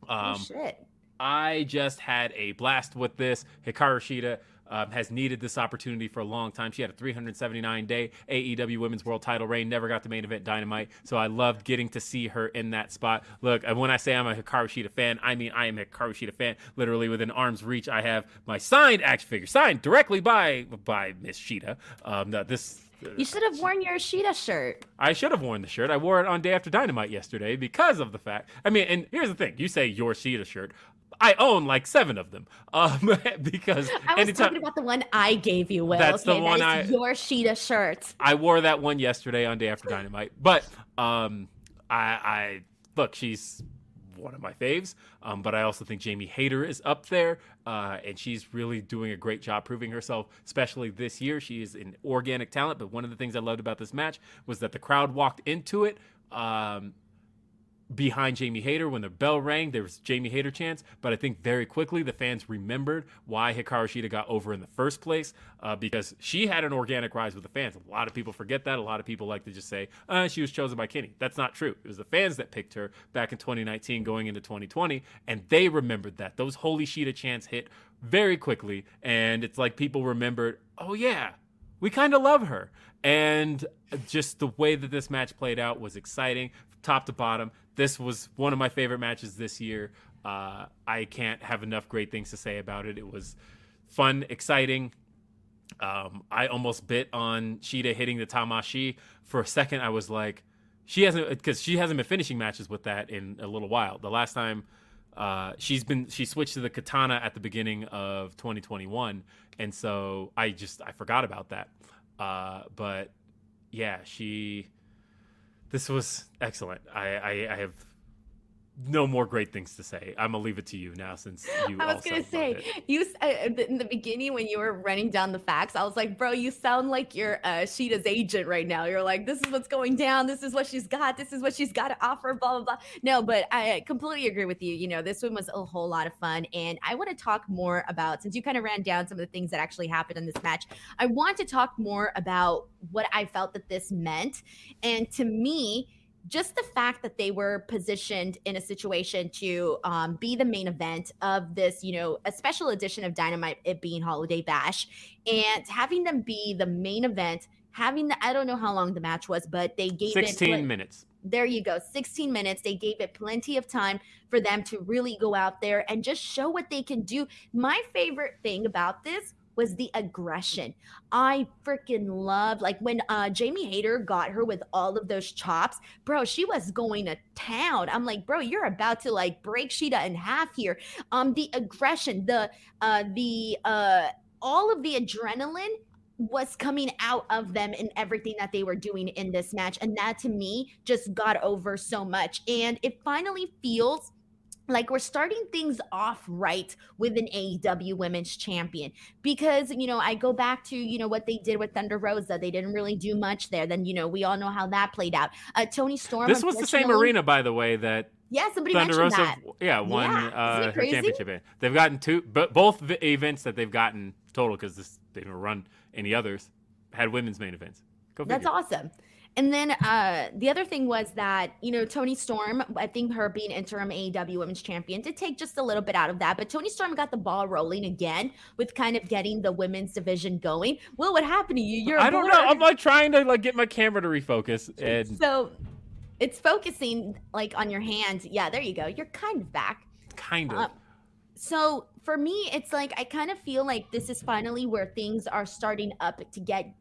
oh, shit. I just had a blast with this. Hikaru Shida um, has needed this opportunity for a long time. She had a 379 day AEW Women's World Title reign, never got the main event Dynamite, so I loved getting to see her in that spot. Look, when I say I'm a Hikaru Shida fan, I mean I am a Hikaru Shida fan. Literally within arm's reach, I have my signed action figure, signed directly by by Miss Shida. Um, this you should have worn your Shida shirt. I should have worn the shirt. I wore it on Day After Dynamite yesterday because of the fact. I mean, and here's the thing: you say your Shida shirt. I own like seven of them. Um, (laughs) because I was anytime, talking about the one I gave you, Will. That's okay, the one I your Shida shirt. I wore that one yesterday on Day After Dynamite, but um, I, I look, she's one of my faves. Um, but I also think Jamie Hayter is up there, uh, and she's really doing a great job proving herself, especially this year. She is an organic talent. But one of the things I loved about this match was that the crowd walked into it. Um, behind Jamie Hayter when the bell rang. There was Jamie Hayter chance, but I think very quickly the fans remembered why Hikaru Shida got over in the first place uh, because she had an organic rise with the fans. A lot of people forget that. A lot of people like to just say uh, she was chosen by Kenny. That's not true. It was the fans that picked her back in 2019, going into 2020, and they remembered that. Those holy Shida chants hit very quickly, and it's like people remembered. Oh yeah, we kind of love her. And just the way that this match played out was exciting, top to bottom this was one of my favorite matches this year. Uh, I can't have enough great things to say about it. It was fun, exciting. Um, I almost bit on Shida hitting the Tamashi. For a second, I was like, she hasn't because she hasn't been finishing matches with that in a little while. The last time uh, she's been she switched to the katana at the beginning of 2021, and so I just I forgot about that. Uh, but yeah, she this was excellent. I, I, I have no more great things to say. I'm gonna leave it to you now since you. I was gonna say you uh, in the beginning when you were running down the facts. I was like, bro, you sound like you're uh, Shida's agent right now. You're like, this is what's going down. This is what she's got. This is what she's got to offer. Blah blah blah. No, but I completely agree with you. You know, this one was a whole lot of fun, and I want to talk more about since you kind of ran down some of the things that actually happened in this match. I want to talk more about what I felt that this meant, and to me just the fact that they were positioned in a situation to um, be the main event of this, you know, a special edition of Dynamite, it being Holiday Bash, and having them be the main event, having the, I don't know how long the match was, but they gave 16 it, minutes. There you go, 16 minutes. They gave it plenty of time for them to really go out there and just show what they can do. My favorite thing about this was the aggression. I freaking loved like when uh Jamie Hayter got her with all of those chops, bro, she was going to town. I'm like, bro, you're about to like break Shida in half here. Um the aggression, the uh the uh all of the adrenaline was coming out of them in everything that they were doing in this match. And that to me just got over so much. And it finally feels like we're starting things off right with an AEW women's champion because you know I go back to you know what they did with Thunder Rosa. They didn't really do much there. Then you know we all know how that played out. Uh, Toni Storm this was the same arena by the way that yeah somebody Thunder Rosa that. yeah won yeah. Uh, her championship they've gotten two but both events that they've gotten total because they didn't run any others had women's main events. Go that's awesome and then uh, the other thing was that, you know, Toni Storm, I think her being interim AEW women's champion did take just a little bit out of that. But Toni Storm got the ball rolling again with kind of getting the women's division going. Well, what happened to you? You're I don't know. I'm like trying to like get my camera to refocus. And so it's focusing like on your hands. Yeah, there you go. You're kind of back. Kind of. Uh, so for me, it's like I kind of feel like this is finally where things are starting up to get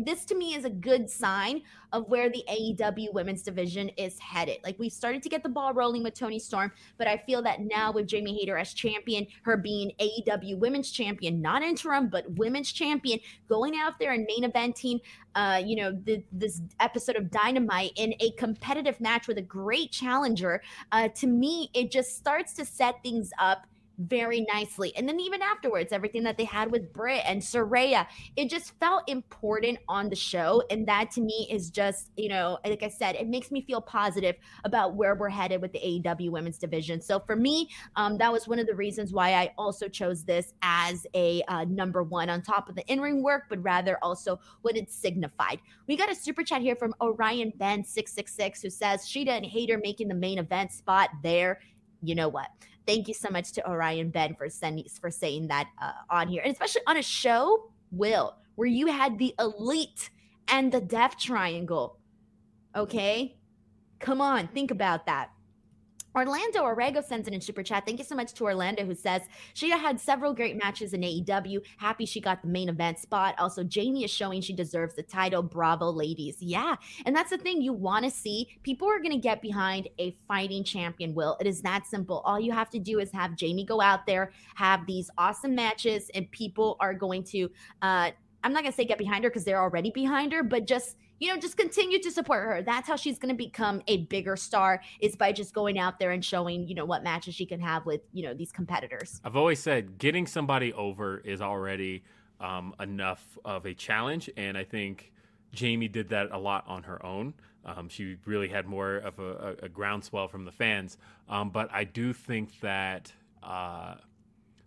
this to me is a good sign of where the AEW women's division is headed. Like we started to get the ball rolling with Toni Storm, but I feel that now with Jamie Hayter as champion, her being AEW women's champion, not interim, but women's champion, going out there and main eventing, uh, you know, the, this episode of Dynamite in a competitive match with a great challenger. Uh, to me, it just starts to set things up very nicely. And then even afterwards, everything that they had with Britt and Saraya, it just felt important on the show. And that to me is just, you know, like I said, it makes me feel positive about where we're headed with the AEW women's division. So for me, um, that was one of the reasons why I also chose this as a uh, number one on top of the in-ring work, but rather also what it signified. We got a super chat here from Orion Ben 666 who says Shida and Hayter making the main event spot there. You know what? Thank you so much to Orion Ben for sending for saying that uh, on here, and especially on a show, Will, where you had the elite and the death triangle. Okay, come on, think about that. Orlando Orego sends it in super chat. Thank you so much to Orlando who says she had several great matches in AEW. Happy she got the main event spot. Also, Jamie is showing she deserves the title. Bravo, ladies. Yeah. And that's the thing you want to see. People are going to get behind a fighting champion, Will. It is that simple. All you have to do is have Jamie go out there, have these awesome matches, and people are going to, uh, I'm not going to say get behind her because they're already behind her, but just you know, just continue to support her. That's how she's going to become a bigger star is by just going out there and showing, you know, what matches she can have with, you know, these competitors. I've always said getting somebody over is already um, enough of a challenge. And I think Jamie did that a lot on her own. Um, she really had more of a, a, a groundswell from the fans. Um, but I do think that uh,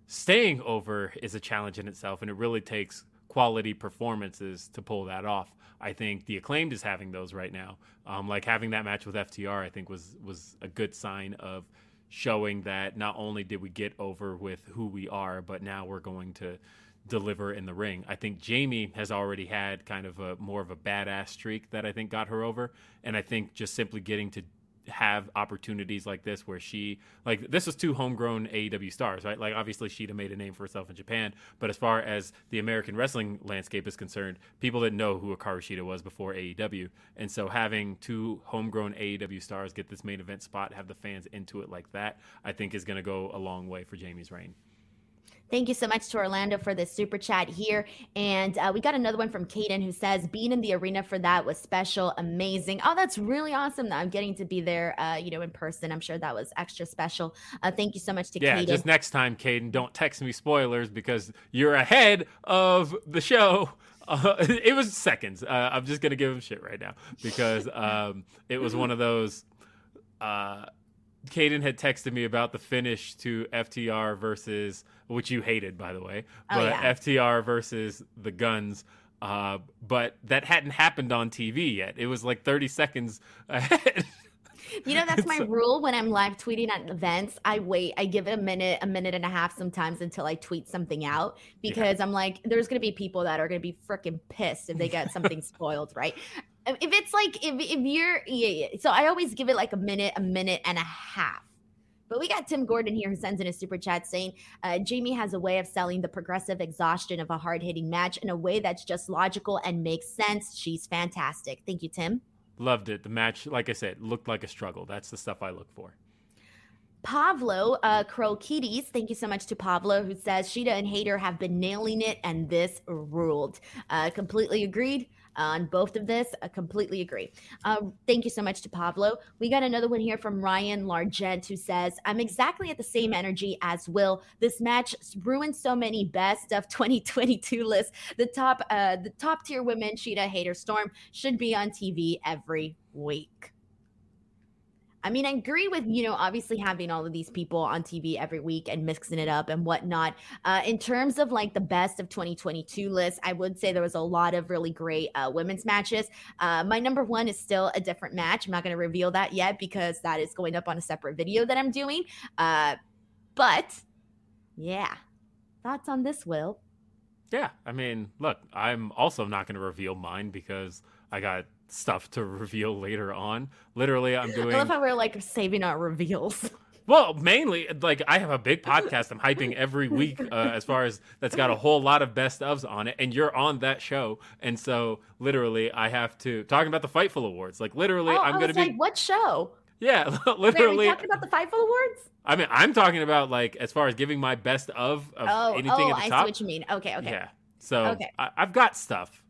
staying over is a challenge in itself, and it really takes quality performances to pull that off. I think the acclaimed is having those right now. Um, like having that match with FTR, I think was was a good sign of showing that not only did we get over with who we are, but now we're going to deliver in the ring. I think Jamie has already had kind of a more of a badass streak that I think got her over, and I think just simply getting to have opportunities like this where she like this was two homegrown AEW stars, right? Like obviously she'd have made a name for herself in Japan, but as far as the American wrestling landscape is concerned, people didn't know who Hikaru Shida was before AEW. And so having two homegrown AEW stars get this main event spot, have the fans into it like that, I think is going to go a long way for Jamie's reign. Thank you so much to Orlando for this super chat here. And uh, we got another one from Kaden who says, being in the arena for that was special, amazing. Oh, that's really awesome that I'm getting to be there, uh, you know, in person. I'm sure that was extra special. Uh, thank you so much to yeah, Kaden. just next time, Kaden, don't text me spoilers because you're ahead of the show. (laughs) Uh, it was seconds. Uh, I'm just gonna give him shit right now because um, it was one of those. Caden had texted me about the finish to FTR versus, which you hated, by the way, Oh, but yeah. FTR versus the Guns. Uh, but that hadn't happened on TV yet. It was like 30 seconds (laughs) ahead. You know, that's (laughs) my So- rule when I'm live tweeting at events. I wait, I give it a minute, a minute and a half sometimes until I tweet something out because I'm like, there's going to be people that are going to be freaking pissed if they get something (laughs) spoiled, right? If it's like, if, if you're, yeah, yeah. So I always give it like a minute, a minute and a half. But we got Tim Gordon here who sends in a super chat saying uh, Jamie has a way of selling the progressive exhaustion of a hard hitting match in a way that's just logical and makes sense. She's fantastic. Thank you, Tim. Loved it. The match, like I said, looked like a struggle. That's the stuff I look for. Pablo uh, Krokides, thank you so much to Pablo, who says Shida and Hayter have been nailing it, and this ruled. Uh, completely agreed on both of this. I completely agree. Um, thank you so much to Pablo. We got another one here from Ryan Largent, who says, "I'm exactly at the same energy as Will. This match ruined so many best of (laughs) 2022 lists. The top, uh, the top tier women, Shida, Hayter, Storm, should be on TV every week." I mean, I agree with, you know, obviously having all of these people on TV every week and mixing it up and whatnot. Uh, in terms of like the best of 2022 list, I would say there was a lot of really great uh, women's matches. Uh, my number one is still a different match. I'm not going to reveal that yet because that is going up on a separate video that I'm doing. Uh, but yeah, thoughts on this, Will? Yeah, I mean, look, I'm also not going to reveal mine because I got stuff to reveal later on. Literally, I'm doing I love how we're like saving our reveals. (laughs) Well, mainly like I have a big (laughs) podcast I'm hyping every week uh, as far as that's got a whole lot of best ofs on it, and you're on that show, and so literally I have to talking about the Fightful Awards. Like literally, oh, I'm gonna be like, what show? yeah, (laughs) Wait, literally. talking about the Fightful Awards? I mean, I'm talking about like as far as giving my best of of Oh, anything oh, at the top. I see what you mean. Okay, okay. Yeah, so Okay. I, I've got stuff.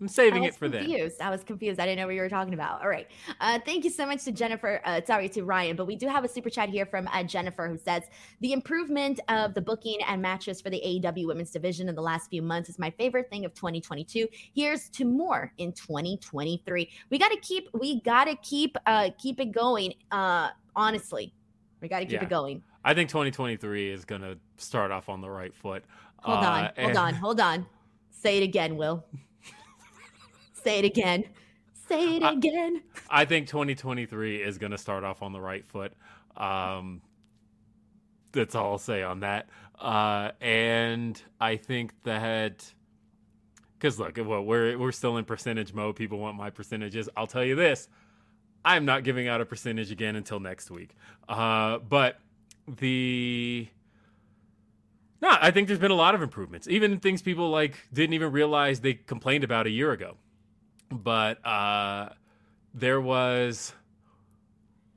I'm saving it for them. confused. I was confused. I didn't know what you were talking about. All right. Uh, thank you so much to Jennifer. Uh, sorry to Ryan, but we do have a super chat here from uh, Jennifer who says the improvement of the booking and matches for the AEW women's division in the last few months is my favorite thing of 2022. Here's to more in 2023. We got to keep. We got to keep. Uh, keep it going. Uh, honestly, we got to keep Yeah. it going. I think 2023 is gonna start off on the right foot. Hold Uh, on. Hold and- on. Hold on. Say it again, Will. Say it again. Say it I- again. I think 2023 is going to start off on the right foot. Um, that's all I'll say on that. Uh, and I think that because look, well, we're we're still in percentage mode. People want my percentages. I'll tell you this: I'm not giving out a percentage again until next week. Uh, but the no, I think there's been a lot of improvements. Even things people like didn't even realize they complained about a year ago. But uh, there was.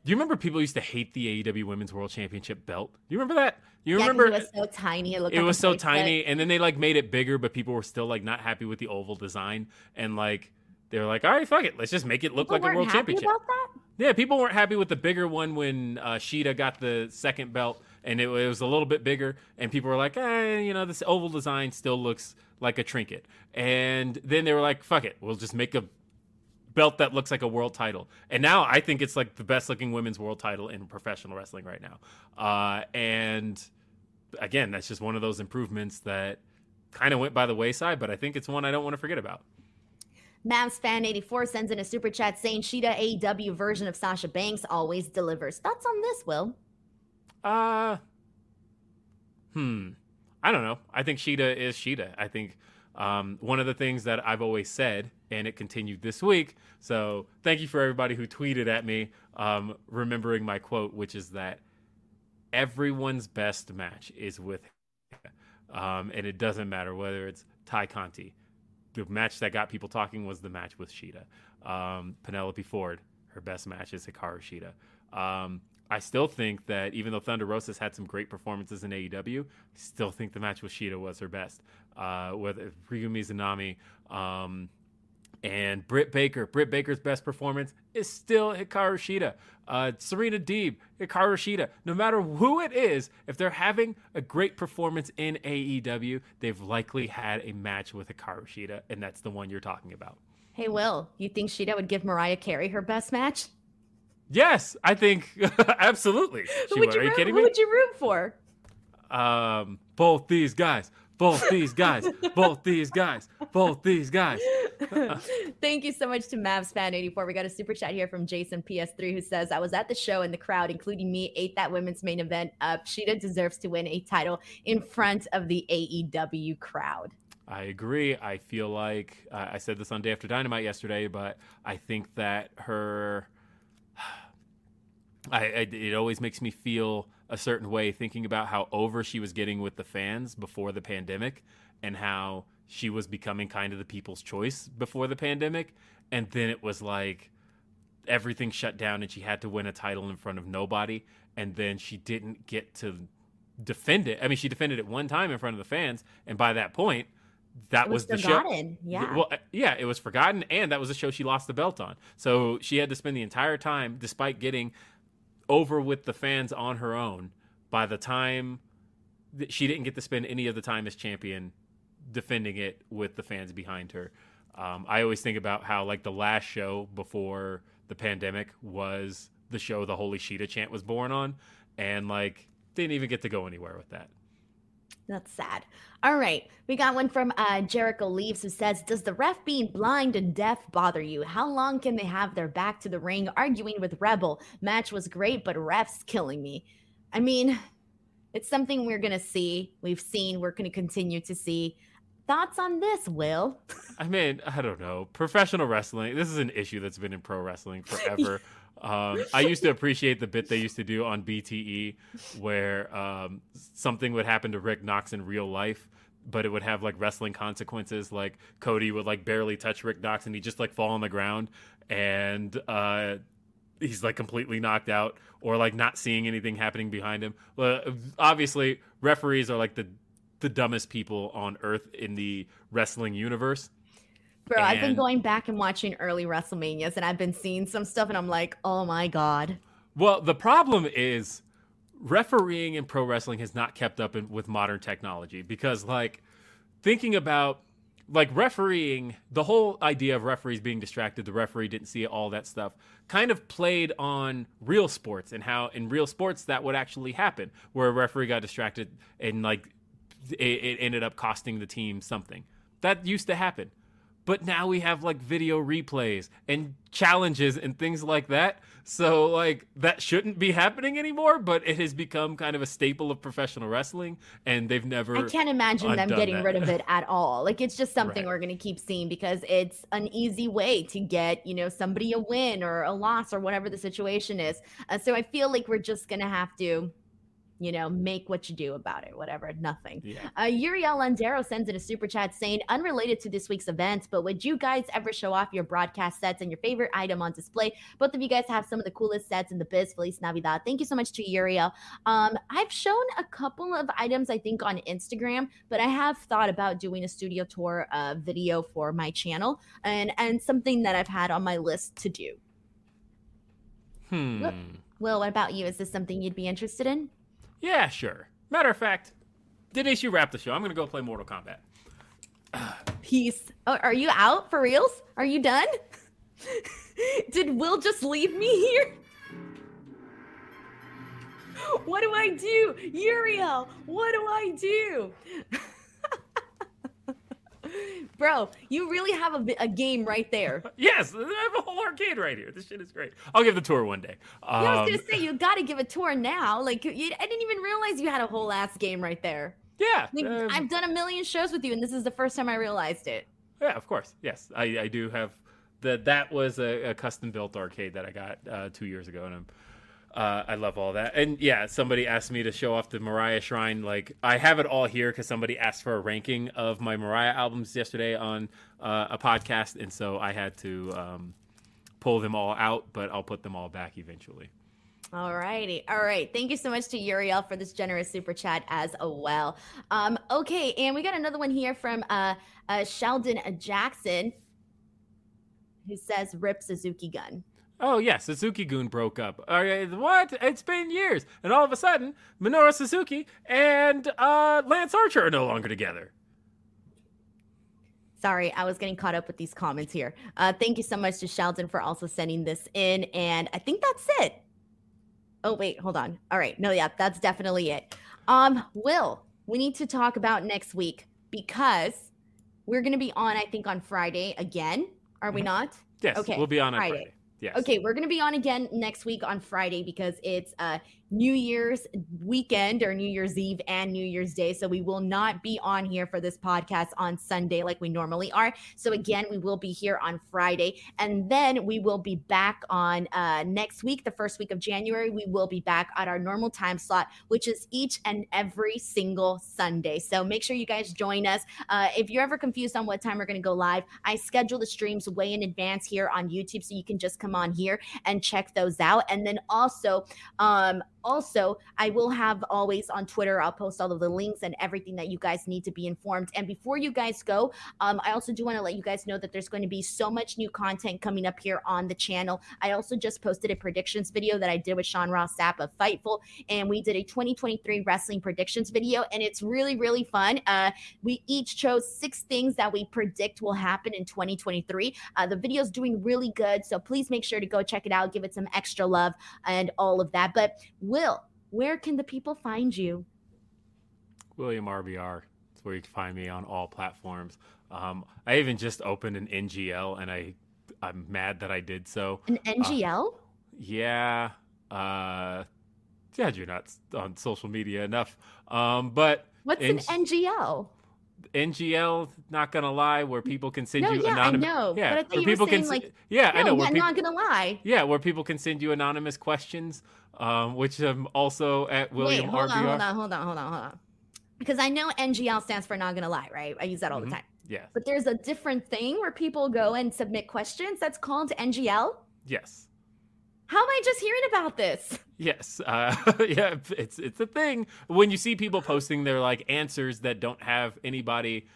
Do you remember people used to hate the AEW Women's World Championship belt? Do you remember that? You Yeah, remember it was so tiny. It, looked it like was so tiny and then they like made it bigger but people were still like not happy with the oval design and like they were like all right fuck it let's just make it look People like a world championship About that? yeah people weren't happy with the bigger one when uh, Shida got the second belt and it, it was a little bit bigger and people were like eh, you know this oval design still looks like a trinket and then they were like fuck it we'll just make a belt that looks like a world title. And now I think it's like the best looking women's world title in professional wrestling right now. Uh, and again, that's just one of those improvements that kind of went by the wayside, but I think it's one I don't want to forget about. Mavs fan 84 sends in a super chat saying Shida AEW version of Sasha Banks always delivers. Thoughts on this, Will? Uh hmm. I don't know. I think Shida is Shida. I think um, one of the things that I've always said, and it continued this week. So thank you for everybody who tweeted at me, um, remembering my quote, which is that everyone's best match is with, um, and it doesn't matter whether it's Tay Conti. The match that got people talking was the match with Shida. Um, Penelope Ford, her best match is Hikaru Shida. Um, I still think that even though Thunder Rosa's had some great performances in AEW, I still think the match with Shida was her best. Uh, with Ryo Mizunami um, and Britt Baker. Britt Baker's best performance is still Hikaru Shida. Uh, Serena Deeb, Hikaru Shida. No matter who it is, if they're having a great performance in AEW, they've likely had a match with Hikaru Shida, and that's the one you're talking about. Hey, Will, you think Shida would give Mariah Carey her best match? Yes, I think (laughs) absolutely. Who would, you, Are you root, kidding who would you root for? Um, both these guys. Both these guys. both these guys. Both these guys. (laughs) Thank you so much to Mavs fan 84. We got a super chat here from Jason PS3 who says, I was at the show and the crowd, including me, ate that women's main event up. Shida deserves to win a title in front of the AEW crowd. I agree. I feel like uh, I said this on Day After Dynamite yesterday, but I think that her I, I, it always makes me feel a certain way thinking about how over she was getting with the fans before the pandemic and how she was becoming kind of the people's choice before the pandemic. And then it was like everything shut down and she had to win a title in front of nobody. And then she didn't get to defend it. I mean she defended it one time in front of the fans. And by that point that was, was, the forgotten. show. Yeah. Well, uh, yeah, it was forgotten, and that was the show she lost the belt on. So she had to spend the entire time, despite getting over with the fans on her own. By the time that she didn't get to spend any of the time as champion defending it with the fans behind her. Um, I always think about how like the last show before the pandemic was the show the Holy Shida chant was born on, and like didn't even get to go anywhere with that. That's sad. All right. We got one from uh, Jericho Leaves who says, Does the ref being blind and deaf bother you? How long can they have their back to the ring arguing with Rebel? Match was great, but ref's killing me. I mean, it's something we're going to see. We've seen, we're going to continue to see. Thoughts on this, Will? I mean, I don't know. Professional wrestling, this is an issue that's been in pro wrestling forever. (laughs) Um, I used to appreciate the bit they used to do on BTE where um, something would happen to Rick Knox in real life, but it would have like wrestling consequences. Like Cody would like barely touch Rick Knox and he'd just like fall on the ground and uh, he's like completely knocked out or like not seeing anything happening behind him. Well, obviously, referees are like the the dumbest people on earth in the wrestling universe. Bro, and... I've been going back and watching early WrestleManias and I've been seeing some stuff and I'm like, oh my God. Well, the problem is refereeing in pro wrestling has not kept up in, with modern technology because, like, thinking about like refereeing, the whole idea of referees being distracted, the referee didn't see all that stuff, kind of played on real sports and how in real sports that would actually happen, where a referee got distracted and like it, it ended up costing the team something. That used to happen. But now we have like video replays and challenges and things like that. So like that shouldn't be happening anymore, but it has become kind of a staple of professional wrestling and they've never I can't imagine them getting that. rid of it (laughs) at all. Like it's just something right. we're going to keep seeing because it's an easy way to get, you know, somebody a win or a loss or whatever the situation is. Uh, so I feel like we're just going to have to you know, make what you do about it, whatever, nothing. Yeah. Uh, Uriel Landero sends in a super chat saying, unrelated to this week's event, but would you guys ever show off your broadcast sets and your favorite item on display? Both of you guys have some of the coolest sets in the biz. Feliz Navidad. Thank you so much to Uriel. Um, I've shown a couple of items, I think, on Instagram, but I have thought about doing a studio tour uh, video for my channel and, and something that I've had on my list to do. Hmm. Will, what about you? Is this something you'd be interested in? Yeah, sure. Matter of fact, Denise, you wrap the show. I'm to go play Mortal Kombat. (sighs) Peace. Oh, are you out for reals? Are you done? (laughs) Did Will just leave me here? (laughs) What do I do? Uriel, what do I do? (laughs) Bro, you really have a, a game right there. (laughs) Yes, I have a whole arcade right here. This shit is great. I'll give the tour one day. Um, yeah, I was gonna say you got to give a tour now. Like you, I didn't even realize you had a whole ass game right there. Yeah, like, um, I've done a million shows with you, and this is the first time I realized it. Yeah, of course. Yes, I, I do have that. That was a, a custom built arcade that I got uh, two years ago, and I'm uh, I love all that. And yeah, somebody asked me to show off the Mariah Shrine. Like, I have it all here because somebody asked for a ranking of my Mariah albums yesterday on uh, a podcast. And so I had to um, pull them all out, but I'll put them all back eventually. All righty. All right. Thank you so much to Uriel for this generous super chat as well. Um, okay. And we got another one here from uh, uh, Sheldon Jackson who says, Rip Suzuki-gun. Oh yeah, Suzuki-gun broke up. Uh, what? It's been years, and all of a sudden, Minoru Suzuki and uh, Lance Archer are no longer together. Sorry, I was getting caught up with these comments here. Uh, thank you so much to Sheldon for also sending this in, and I think that's it. Oh wait, hold on. All right, no, yeah, that's definitely it. Um, Will, we need to talk about next week because we're going to be on, I think, on Friday again. Are we mm-hmm. not? Yes. Okay. We'll be on, on Friday. Friday. Yes. Okay, we're to be on again next week on Friday because it's uh New Year's weekend or New Year's Eve and New Year's Day. So we will not be on here for this podcast on Sunday like we normally are. So again, we will be here on Friday. And then we will be back on uh, next week, the first week of January. We will be back at our normal time slot, which is each and every single Sunday. So make sure you guys join us. Uh, if you're ever confused on what time we're going to go live, I schedule the streams way in advance here on YouTube. So you can just come on here and check those out. And then also, um, also, I will have always on Twitter, I'll post all of the links and everything that you guys need to be informed. And before you guys go, um, I also do want to let you guys know that there's going to be so much new content coming up here on the channel. I also just posted a predictions video that I did with Sean Ross Sapp of Fightful, and we did a 2023 wrestling predictions video, and it's really, really fun. Uh, we each chose six things that we predict will happen in 2023. Uh, the video is doing really good, so please make sure to go check it out, give it some extra love, and all of that. But Will, where can the people find you? William RBR. That's where you can find me on all platforms. Um, I even just opened an NGL, and I I'm mad that I did so. An NGL? Uh, yeah. Uh, yeah, you're not on social media enough. Um, but what's N- an NGL? NGL, not gonna lie, where people can send no, you yeah, anonymous. I know, yeah, but I thought you people were saying, can, like, yeah, no, I know. Where I'm people, not gonna lie. Yeah, where people can send you anonymous questions, um, which I'm also at William Wait, hold RBR. on, hold on, hold on, hold on, hold on. Because I know NGL stands for not gonna lie, right? I use that all mm-hmm. the time. Yeah. But there's a different thing where people go and submit questions that's called NGL. Yes. How am I just hearing about this? Yes, uh, (laughs) yeah, it's it's a thing. When you see people posting their like answers that don't have anybody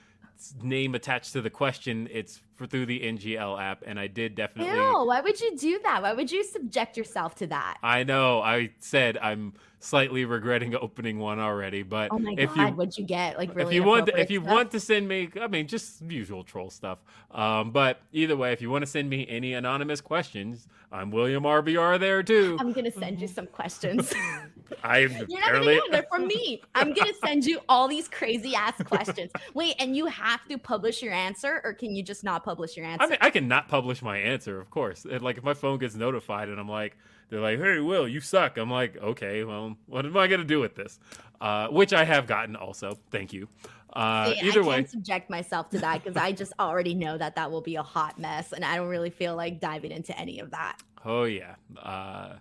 name attached to the question, it's for through the NGL app, and I did definitely. Ew, why would you do that? Why would you subject yourself to that? I know. I said I'm slightly regretting opening one already, but oh my if god, you, what'd you get? Like really? If you want, to, if you stuff? want to send me, I mean, just usual troll stuff. Um, but either way, if you want to send me any anonymous questions, I'm William RBR there too. I'm gonna send you some questions. (laughs) I'm You're not gonna get from me. I'm gonna send you all these crazy ass questions. Wait, and you have to publish your answer, or can you just not publish your answer? I mean, I can not publish my answer, of course. And, like if my phone gets notified and I'm like, they're like, "Hey, Will, you suck." I'm like, "Okay, well, what am I gonna do with this?" Uh, which I have gotten also. Thank you. Uh, See, either I way, can't subject myself to that because I just already know that that will be a hot mess, and I don't really feel like diving into any of that. Oh yeah. Uh,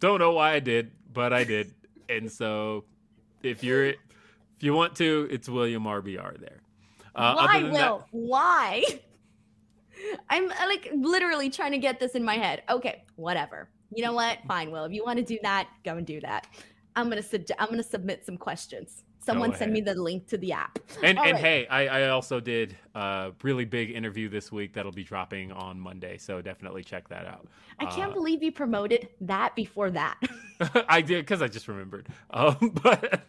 don't know why I did, but I did, and so if you're if you want to, it's William RBR there. Uh, why, Will? That, why? (laughs) I'm uh, like literally trying to get this in my head. Okay, whatever. You know what? Fine, Will. If you want to do that, go and do that. I'm gonna su- I'm gonna submit some questions. Someone send me the link to the app. And and right. hey, I, I also did a really big interview this week that'll be dropping on Monday, so definitely check that out. I can't uh, believe you promoted that before that. (laughs) (laughs) I did because I just remembered. Um, (laughs) but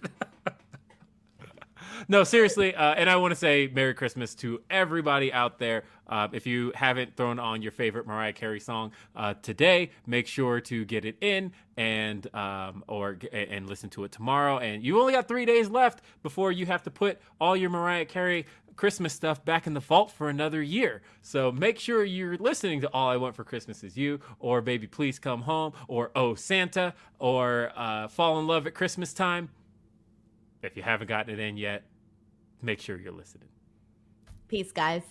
no, seriously, uh, and I want to say Merry Christmas to everybody out there. Uh, if you haven't thrown on your favorite Mariah Carey song uh, today, make sure to get it in and um, or and listen to it tomorrow. And you only got three days left before you have to put all your Mariah Carey Christmas stuff back in the vault for another year. So make sure you're listening to All I Want for Christmas Is You, or Baby Please Come Home, or Oh Santa, or uh, Fall in Love at Christmas Time. If you haven't gotten it in yet, make sure you're listening. Peace, guys.